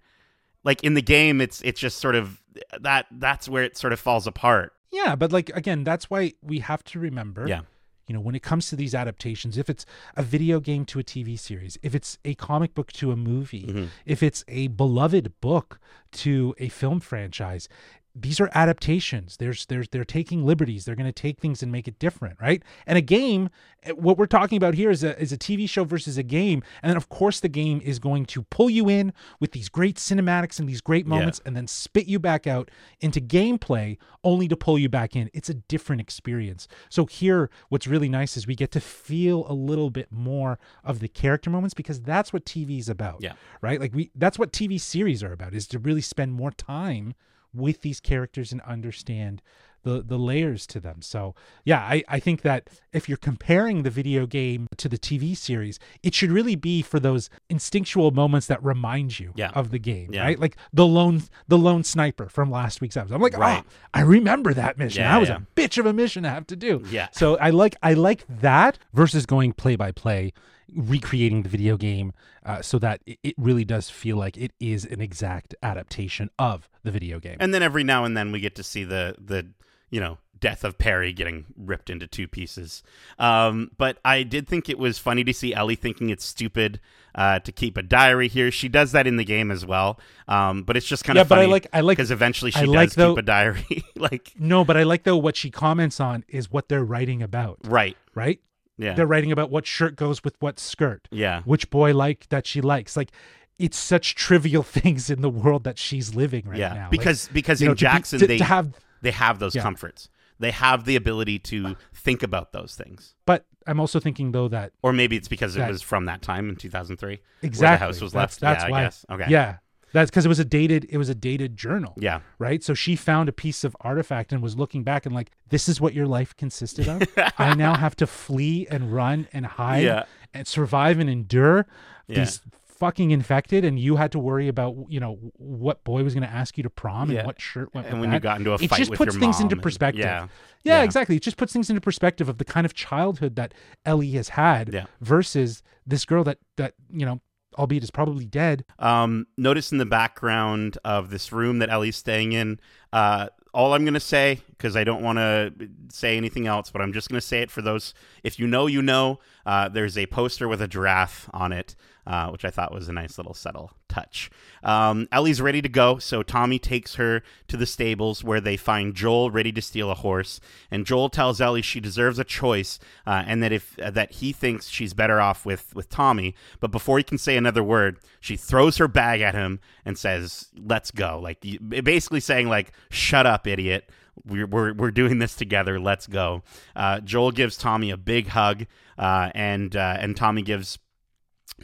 S1: Like in the game, it's it's just sort of that that's where it sort of falls apart.
S2: Yeah, but like again, that's why we have to remember.
S1: Yeah.
S2: You know, when it comes to these adaptations, if it's a video game to a TV series, if it's a comic book to a movie,
S1: Mm-hmm.
S2: if it's a beloved book to a film franchise, these are adaptations. There's there's they're taking liberties. They're going to take things and make it different, right? And a game, eh, what we're talking about here is a is a TV show versus a game, and then of course the game is going to pull you in with these great cinematics and these great moments, and then spit you back out into gameplay, only to pull you back in. It's a different experience. So here, what's really nice is we get to feel a little bit more of the character moments because that's what TV is about
S1: Yeah.
S2: right? Like we that's what TV series are about is to really spend more time with these characters and understand the the layers to them. So yeah, I, I think that if you're comparing the video game to the TV series, it should really be for those instinctual moments that remind you
S1: Yeah.
S2: of the game,
S1: Yeah.
S2: right? Like the lone the lone sniper from last week's episode. I'm like,
S1: Right.
S2: oh, I remember that mission.
S1: Yeah,
S2: that was a bitch of a mission to have to do.
S1: Yeah.
S2: So I like I like that versus going play by play, recreating the video game, uh, so that it, really does feel like it is an exact adaptation of the video game.
S1: And then every now and then we get to see the the you know death of Perry getting ripped into two pieces. Um, but I did think it was funny to see Ellie thinking it's stupid uh, to keep a diary here. She does that in the game as well. Um, but it's just kind of
S2: Yeah,
S1: of
S2: but I like- I like-
S1: because eventually she
S2: I
S1: does
S2: like,
S1: keep
S2: though-
S1: a diary. like
S2: no, but I like though what she comments on is what they're writing about,
S1: right.
S2: right?
S1: Yeah.
S2: They're writing about what shirt goes with what skirt,
S1: yeah.
S2: which boy like that she likes. Like it's such trivial things in the world that she's living right
S1: yeah.
S2: now. Like,
S1: because because
S2: know,
S1: in
S2: to
S1: Jackson
S2: to,
S1: they
S2: to have
S1: they have those
S2: Yeah.
S1: comforts. They have the ability to think about those things.
S2: but I'm also thinking though that
S1: Or maybe it's because it was from that time in 2003
S2: exactly
S1: where the house was left.
S2: That's
S1: yeah,
S2: why.
S1: I guess. Okay.
S2: Yeah, that's because it was a dated. It was a dated journal.
S1: Yeah.
S2: right? So she found a piece of artifact and was looking back and like, this is what your life consisted of. I now have to flee and run and hide
S1: Yeah.
S2: and survive and endure
S1: Yeah.
S2: these fucking infected, and you had to worry about you know what boy was going to ask you to prom
S1: Yeah.
S2: and what shirt went.
S1: And when
S2: that.
S1: you got into a
S2: it
S1: fight
S2: just
S1: with
S2: puts things into
S1: and-
S2: perspective.
S1: yeah.
S2: Yeah,
S1: Yeah.
S2: exactly. It just puts things into perspective of the kind of childhood that Ellie has had
S1: Yeah.
S2: versus this girl that that you know, albeit is probably dead.
S1: Um, notice in the background of this room that Ellie's staying in, uh, all I'm going to say, because I don't want to say anything else, but I'm just going to say it for those. If you know, you know. Uh, there's a poster with a giraffe on it, uh, which I thought was a nice little subtle touch. Um, Ellie's ready to go, so Tommy takes her to the stables where they find Joel ready to steal a horse. And Joel tells Ellie she deserves a choice, uh, and that if uh, that he thinks she's better off with with Tommy. But before he can say another word, she throws her bag at him and says, "Let's go!" Like basically saying, "Like shut up, idiot." We're, we're, we're doing this together. Let's go. Uh, Joel gives Tommy a big hug, uh, and uh, and Tommy gives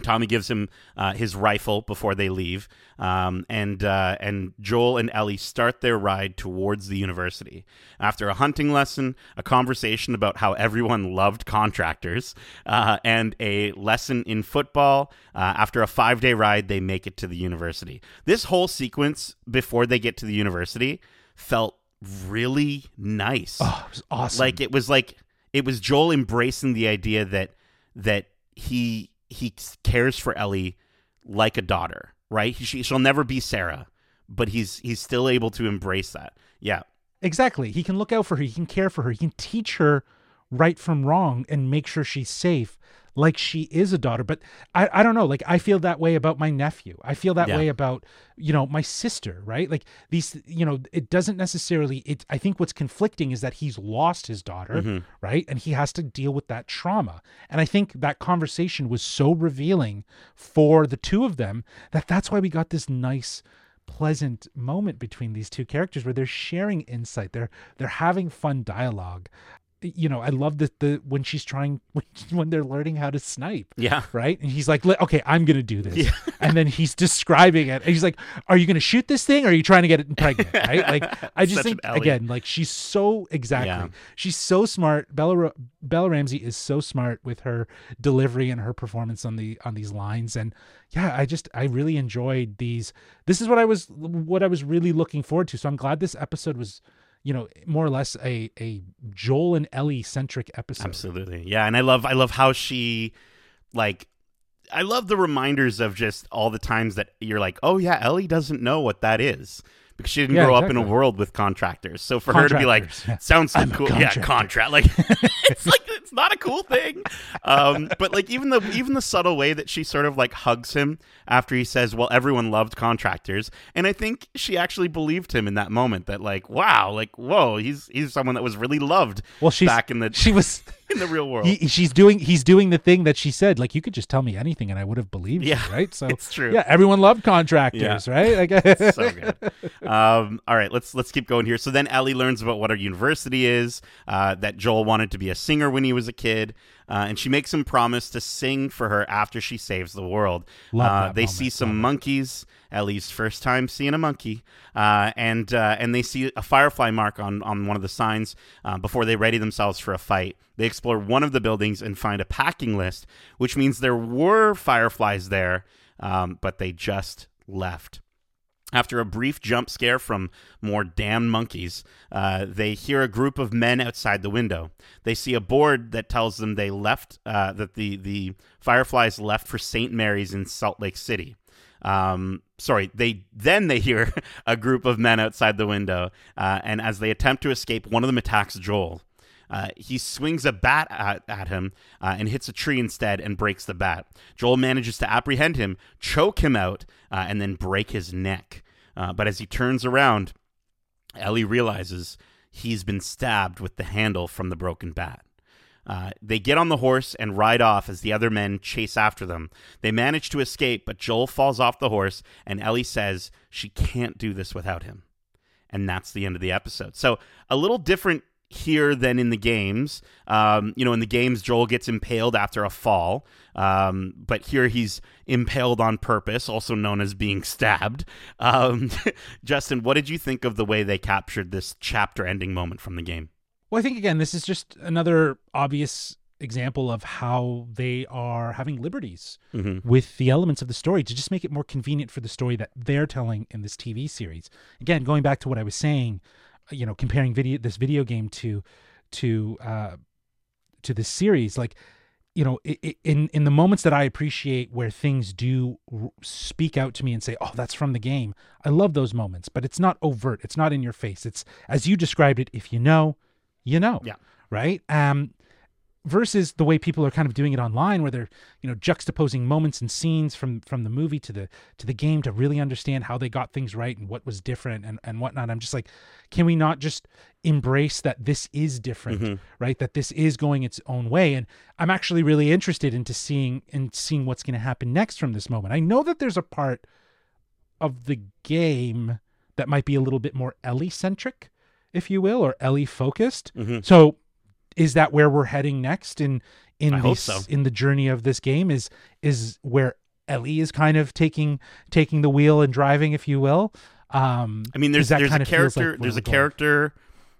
S1: Tommy gives him uh, his rifle before they leave, um, and uh, and Joel and Ellie start their ride towards the university. After a hunting lesson, a conversation about how everyone loved contractors, uh, and a lesson in football. Uh, after a five day ride, they make it to the university. This whole sequence before they get to the university felt really nice
S2: Oh, it was awesome.
S1: like it was like it was Joel embracing the idea that that he he cares for Ellie like a daughter, right? She, she'll never be Sarah, but he's he's still able to embrace that. Yeah,
S2: Exactly. He can look out for her. He can care for her. He can teach her right from wrong and make sure she's safe, like she is a daughter. But I, I don't know. Like I feel that way about my nephew. I feel that
S1: Yeah.
S2: way about, you know, my sister, right? Like these, you know, it doesn't necessarily it I think what's conflicting is that he's lost his daughter,
S1: Mhm.
S2: right? And he has to deal with that trauma. And I think that conversation was so revealing for the two of them that that's why we got this nice pleasant moment between these two characters where they're sharing insight they're they're having fun dialogue you know i love the the when she's trying when, when they're learning how to snipe
S1: Yeah.
S2: right? And he's like okay i'm gonna do this.
S1: Yeah.
S2: and then he's describing it. And he's like are you gonna shoot this thing or are you trying to get it pregnant? Right? Like i just
S1: Such
S2: think again like she's so exactly.
S1: Yeah.
S2: she's so smart. Bella bella ramsey is so smart with her delivery and her performance on the on these lines. And yeah i just i really enjoyed these. This is what i was what i was really looking forward to. So i'm glad this episode was you know more or less a a joel and ellie centric episode
S1: Absolutely. Yeah, and I love I love how she like I love the reminders of just all the times that you're like, "Oh yeah, Ellie doesn't know what that is." Because she didn't
S2: Yeah,
S1: grow up in a world with contractors. So for her to be like, sounds so
S2: I'm
S1: cool. Yeah, contract. Like it's like it's not a cool thing. Um, but like even the even the subtle way that she sort of like hugs him after he says, Well, everyone loved contractors. And I think she actually believed him in that moment that like, wow, like, whoa, he's he's someone that was really loved
S2: well she's
S1: back in the
S2: she was
S1: in the real world.
S2: he, she's doing he's doing the thing that she said like you could just tell me anything and i would have believed
S1: Yeah,
S2: you right so
S1: it's true.
S2: yeah everyone loved contractors right like
S1: so good. Um, all right, let's let's keep going here. So then Ellie learns about what her university is. Uh, that Joel wanted to be a singer when he was a kid, uh, and she makes him promise to sing for her after she saves the world. Uh, they
S2: moment.
S1: see some
S2: Love
S1: monkeys. Ellie's first time seeing a monkey, uh, and uh, and they see a firefly mark on on one of the signs uh, before they ready themselves for a fight. They explore one of the buildings and find a packing list, which means there were fireflies there, um, but they just left. After a brief jump scare from more damn monkeys, uh, they hear a group of men outside the window. They see a board that tells them they left, uh, that the, the Fireflies left for St. Mary's in Salt Lake City. Um, sorry, they then they hear a group of men outside the window, uh, and as they attempt to escape, one of them attacks Joel. Uh, he swings a bat at, at him uh, and hits a tree instead and breaks the bat. Joel manages to apprehend him, choke him out, uh, and then break his neck. Uh, but as he turns around, Ellie realizes he's been stabbed with the handle from the broken bat. Uh, they get on the horse and ride off as the other men chase after them. They manage to escape, but Joel falls off the horse, and Ellie says she can't do this without him. And that's the end of the episode. So, a little different here than in the games. Um, you know, in the games, Joel gets impaled after a fall, um, but here he's impaled on purpose, also known as being stabbed. Um, Justin, what did you think of the way they captured this chapter ending moment from the game?
S2: Well, I think again, this is just another obvious example of how they are having liberties
S1: Mhm.
S2: with the elements of the story to just make it more convenient for the story that they're telling in this TV series. Again, going back to what I was saying, you know, comparing video this video game to to uh, to this series, like you know, in in the moments that I appreciate where things do speak out to me and say, "Oh, that's from the game." I love those moments, but it's not overt. It's not in your face. It's as you described it. If you know, you know.
S1: Yeah.
S2: Right. Um, versus the way people are kind of doing it online, where they're you know juxtaposing moments and scenes from from the movie to the to the game to really understand how they got things right and what was different and and whatnot. I'm just like, can we not just embrace that this is different,
S1: Mhm.
S2: right? That this is going its own way, and I'm actually really interested into seeing and seeing what's going to happen next from this moment. I know that there's a part of the game that might be a little bit more Ellie centric, if you will, or Ellie focused.
S1: Mhm.
S2: So, is that where we're heading next in in
S1: I
S2: this
S1: so.
S2: in the journey of this game? Is is where Ellie is kind of taking taking the wheel and driving, if you will? Um,
S1: I mean, there's there's a
S2: feels like
S1: character there's a
S2: going.
S1: character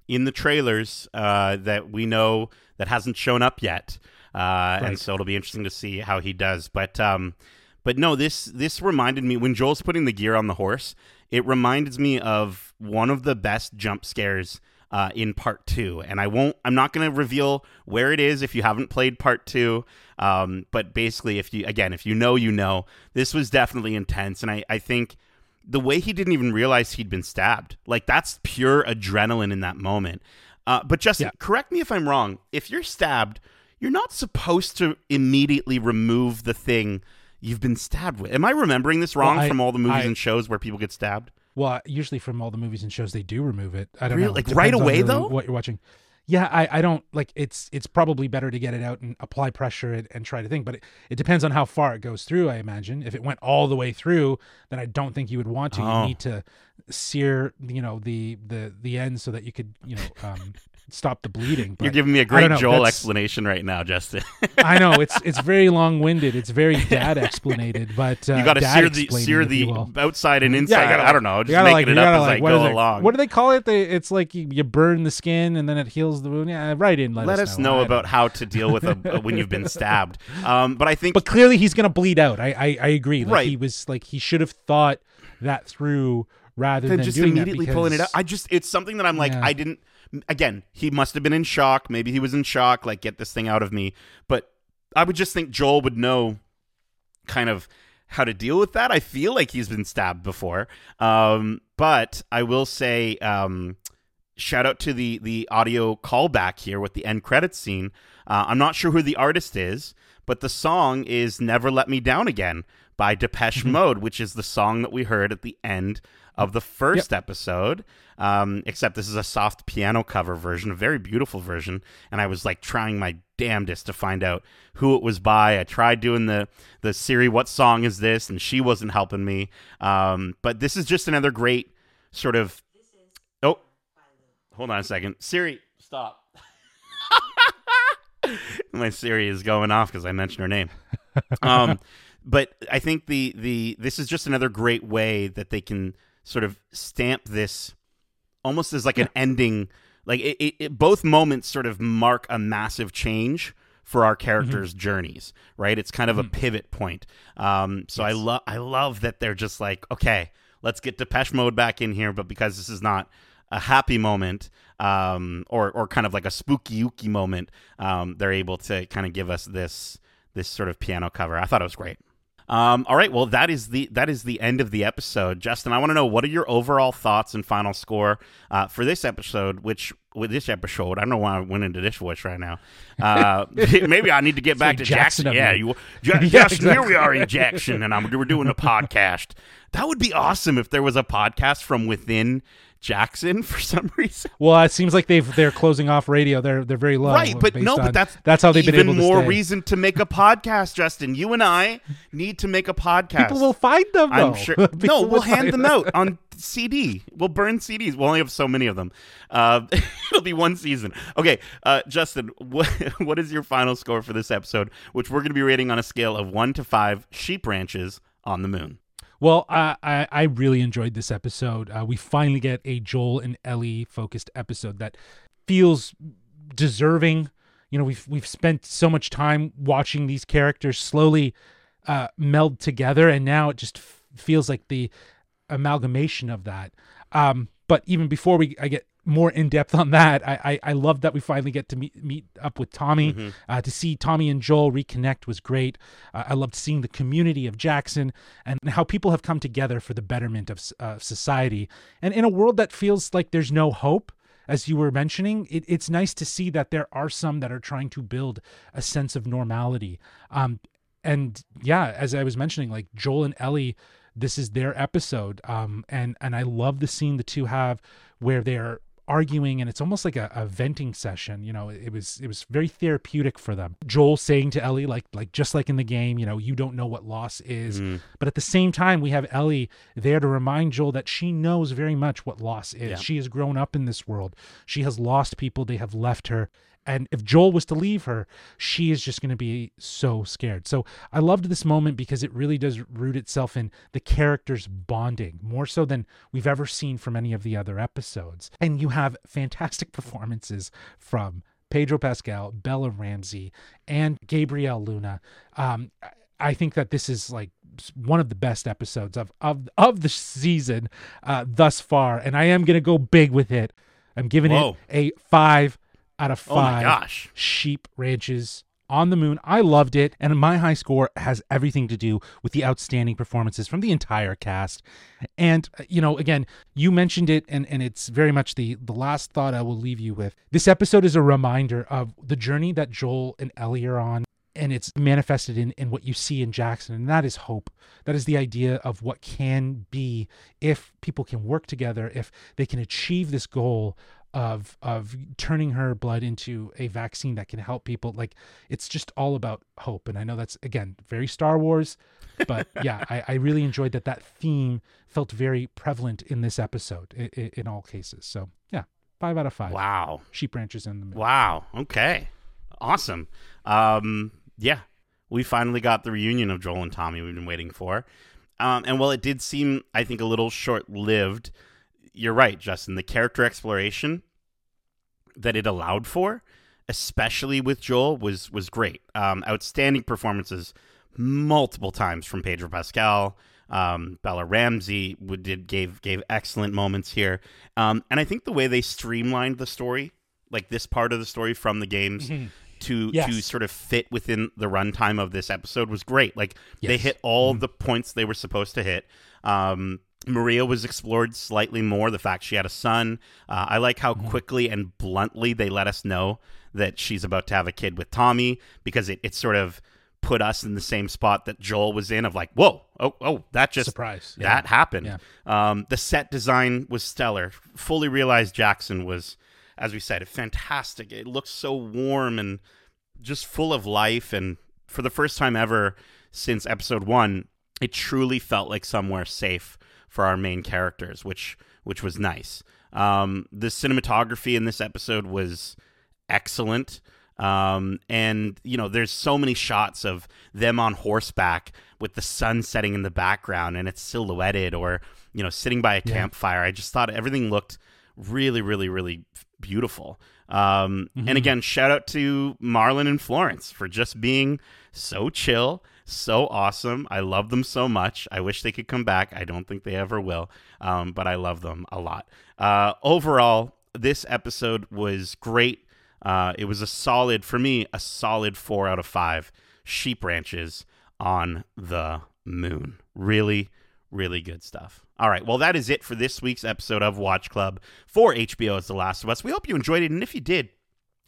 S1: in the trailers uh, that we know that hasn't shown up yet, uh, and so it'll be interesting to see how he does. But um, but no, this this reminded me when Joel's putting the gear on the horse. It reminds me of one of the best jump scares uh, in part two, and I won't. I'm not going to reveal where it is if you haven't played part two. Um, but basically, if you again, if you know, you know. This was definitely intense, and I I think the way he didn't even realize he'd been stabbed like that's pure adrenaline in that moment uh, but just
S2: Yeah.
S1: correct me if i'm wrong if you're stabbed you're not supposed to immediately remove the thing you've been stabbed with. Am I remembering this wrong
S2: Well, I-
S1: from all the movies
S2: I-
S1: and shows where people get stabbed?
S2: Well, usually from all the movies and shows, they do remove it. I don't
S1: Really?
S2: know.
S1: Like, right away, though?
S2: What you're watching? Yeah, I, I don't like. It's it's probably better to get it out and apply pressure and, and try to think. But it, it depends on how far it goes through. I imagine if it went all the way through, then I don't think you would want to.
S1: Oh.
S2: You need to sear, you know, the the the end so that you could, you know, um, stop the bleeding. But
S1: You're giving me a great
S2: know,
S1: Joel explanation right now, Justin.
S2: I know it's it's very long winded. It's very dad explanated, but uh,
S1: you got to sear the sear the outside and inside.
S2: you gotta-
S1: I don't know. Just making
S2: like,
S1: it up as
S2: like,
S1: I go
S2: it-
S1: along.
S2: What do they call it? They, it's like you, you burn the skin and then it heals the wound. Yeah, right in. Let,
S1: Let us know
S2: I don't
S1: about how to deal with a, when you've been stabbed. Um, but I think
S2: But clearly, he's gonna bleed out. I I, I agree. Like,
S1: Right.
S2: He was like he should have thought that through rather
S1: than
S2: than
S1: just immediately pulling it out.
S2: because-
S1: I just it's something that I'm like
S2: Yeah.
S1: I didn't. Again, he must have been in shock. Maybe he was in shock. Like get this thing out of me. But I would just think Joel would know kind of how to deal with that. I feel like he's been stabbed before. Um, but I will say, um, shout out to the the audio callback here with the end credits scene. Uh, I'm not sure who the artist is, but the song is "Never Let Me Down Again" by Depeche
S2: Mm-hmm.
S1: Mode, which is the song that we heard at the end of the first episode. Um, except this is a soft piano cover version, a very beautiful version. And I was like trying my damnedest to find out who it was by. I tried doing the the Siri, what song is this? And she wasn't helping me. Um, but this is just another great sort of. Oh, hold on a second, Siri, stop. my Siri is going off because I mentioned her name. Um, but I think the the this is just another great way that they can sort of stamp this almost as like an ending. Like it, it, it, both moments sort of mark a massive change for our characters' journeys, right? It's kind of a pivot point. Um, so I love I love that they're just like, okay, let's get Depeche Mode back in here, but because this is not a happy moment, um, or or kind of like a spooky ooky moment, um, they're able to kind of give us this this sort of piano cover. I thought it was great. Um, all right, well that is the that is the end of the episode. Justin, I want to know what are your overall thoughts and final score uh, for this episode? Which with this episode, I don't know why I went into this voice right now. Uh, maybe I need to get back
S2: like
S1: to Jackson.
S2: Jackson
S1: Yeah, you, Ja-
S2: Yeah,
S1: Jackson. Here we are in Jackson, and I'm, we're doing a podcast. That would be awesome if there was a podcast from within Jackson for some reason.
S2: Well, it seems like they've they're closing off radio. They're they're very low.
S1: right but no but that's
S2: that's how they've been
S1: even
S2: able to
S1: more reason to make a podcast justin you and i need to make a podcast
S2: People will find them.
S1: i'm sure no we'll hand them out on cd we'll burn cds we'll only have so many of them uh, it'll be one season okay uh, justin what, what is your final score for this episode which we're going to be rating on a scale of 1 to 5 sheep ranches on the moon
S2: Well, I, I really enjoyed this episode. Uh, we finally get a Joel and Ellie focused episode that feels deserving. You know, we've we've spent so much time watching these characters slowly uh, meld together, and now it just f- feels like the amalgamation of that. Um, but even before we I get more in depth on that, I, I I love that we finally get to meet meet up with Tommy. Uh, to see Tommy and Joel reconnect was great. Uh, I loved seeing the community of Jackson and how people have come together for the betterment of uh, society. And in a world that feels like there's no hope, as you were mentioning, it, it's nice to see that there are some that are trying to build a sense of normality. Um, and yeah, as I was mentioning, like Joel and Ellie, this is their episode. Um, and and I love the scene the two have where they're arguing and it's almost like a, a venting session you know it was it was very therapeutic for them. Joel saying to ellie like like just like in the game you know you don't know what loss is. Mm-hmm. But at the same time we have ellie there to remind joel that she knows very much what loss is.
S1: Yeah.
S2: she has grown up in this world. She has lost people. They have left her and if Joel was to leave her, she is just going to be so scared. So I loved this moment because it really does root itself in the characters bonding more so than we've ever seen from any of the other episodes. And you have fantastic performances from Pedro Pascal, Bella Ramsey, and Gabriel Luna. Um, I- think that this is like one of the best episodes of of of the season uh, thus far, and I am gonna go big with it. I'm giving
S1: Whoa.
S2: it a five out of
S1: Oh
S2: five
S1: gosh.
S2: sheep ranches on the moon. I loved it, and my high score has everything to do with the outstanding performances from the entire cast. And uh, you know, again, you mentioned it, and and it's very much the the last thought I will leave you with. This episode is a reminder of the journey that Joel and Ellie are on and it's manifested in, in what you see in Jackson, and that is hope. That is the idea of what can be if people can work together, if they can achieve this goal of of turning her blood into a vaccine that can help people. Like it's just all about hope. And I know that's again very Star Wars, but yeah, I, I really enjoyed that that theme felt very prevalent in this episode in, in all cases. So yeah, five out of five.
S1: Wow.
S2: Sheep ranches in the middle.
S1: Wow. Okay. Awesome. Um, yeah, we finally got the reunion of Joel and Tommy we've been waiting for. Um, and while it did seem, I think, a little short lived, you're right, Justin. The character exploration that it allowed for, especially with Joel, was was great. Um, outstanding performances multiple times from Pedro Pascal. Um, Bella Ramsey did gave gave excellent moments here, um, and I think the way they streamlined the story, like this part of the story from the games, mm-hmm to yes. to sort of fit within the runtime of this episode was great. Like yes. they hit all mm-hmm. the points they were supposed to hit. Um, Maria was explored slightly more. The fact she had a son. Uh, I like how mm-hmm. quickly and bluntly they let us know that she's about to have a kid with Tommy because it, it sort of put us in the same spot that Joel was in of like, whoa, oh, oh, that just
S2: surprise
S1: that yeah. happened. Yeah. Um, the set design was stellar. Fully realized Jackson was as we said, fantastic. It looks so warm and just full of life. And for the first time ever since episode one, it truly felt like somewhere safe for our main characters, which which was nice. Um, the cinematography in this episode was excellent. Um, and you know, there's so many shots of them on horseback with the sun setting in the background, and it's silhouetted, or you know, sitting by a yeah. campfire. I just thought everything looked really, really, really beautiful. Um, mm-hmm. And again, shout out to Marlon and Florence for just being so chill, so awesome. I love them so much. I wish they could come back. I don't think they ever will, um, but I love them a lot. Uh, overall, this episode was great. Uh, it was a solid, for me, a solid four out of five sheep ranches on the moon. Really, really good stuff. All right, well, that is it for this week's episode of Watch Club for HBO's The Last of Us. We hope you enjoyed it, and if you did,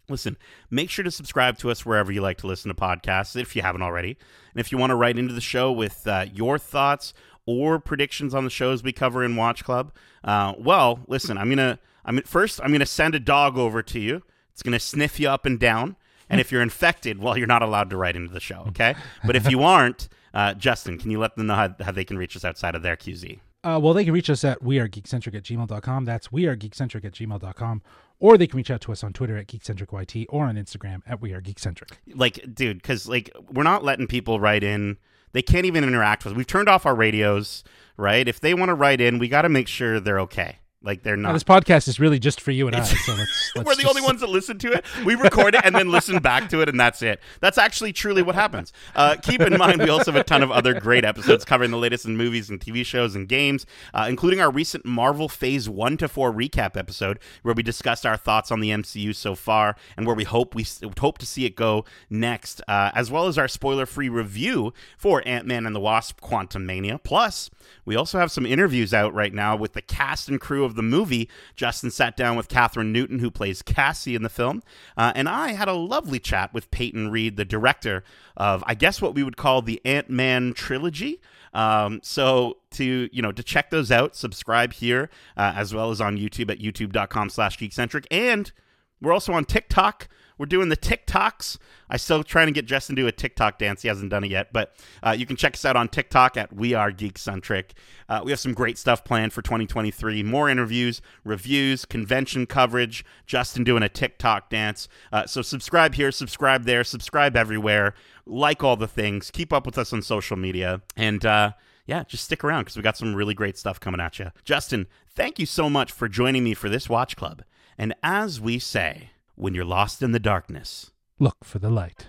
S1: listen, make sure to subscribe to us wherever you like to listen to podcasts if you haven't already. And if you want to write into the show with uh, your thoughts or predictions on the shows we cover in Watch Club, uh, well, listen, I'm gonna, I'm first, I'm gonna send a dog over to you. It's gonna sniff you up and down. And if you're infected, well, you're not allowed to write into the show, okay? But if you aren't, uh, Justin, can you let them know how, how they can reach us outside of their QZ?
S2: Uh, well, they can reach us at wearegeekcentric at gmail.com. That's wearegeekcentric at gmail.com. Or they can reach out to us on Twitter at geekcentricyt or on Instagram at wearegeekcentric.
S1: Like, dude, because, like, we're not letting people write in. They can't even interact with us. We've turned off our radios, right? If they want to write in, we got to make sure they're okay. Like they're not.
S2: Now, this podcast is really just for you and I. So let's,
S1: let's We're the only ones that listen to it. We record it and then listen back to it, and that's it. That's actually truly what happens. Uh, keep in mind, we also have a ton of other great episodes covering the latest in movies and TV shows and games, uh, including our recent Marvel Phase One to Four recap episode, where we discussed our thoughts on the MCU so far and where we hope we hope to see it go next, uh, as well as our spoiler-free review for Ant Man and the Wasp: Quantumania. Plus, we also have some interviews out right now with the cast and crew of of the movie, Justin sat down with Kathryn Newton, who plays Cassie in the film, uh, and I had a lovely chat with Peyton Reed, the director of, I guess, what we would call the Ant Man trilogy. Um, so to you know to check those out, subscribe here uh, as well as on YouTube at youtube.com/slash geekcentric, and we're also on TikTok. We're doing the TikToks. I still trying to get Justin to do a TikTok dance. He hasn't done it yet, but uh, you can check us out on TikTok at We Are Geekcentric. Uh, we have some great stuff planned for 2023. More interviews, reviews, convention coverage. Justin doing a TikTok dance. Uh, so subscribe here, subscribe there, subscribe everywhere. Like all the things. Keep up with us on social media, and uh, yeah, just stick around because we got some really great stuff coming at you. Justin, thank you so much for joining me for this watch club. And as we say, when you're lost in the darkness,
S2: look for the light.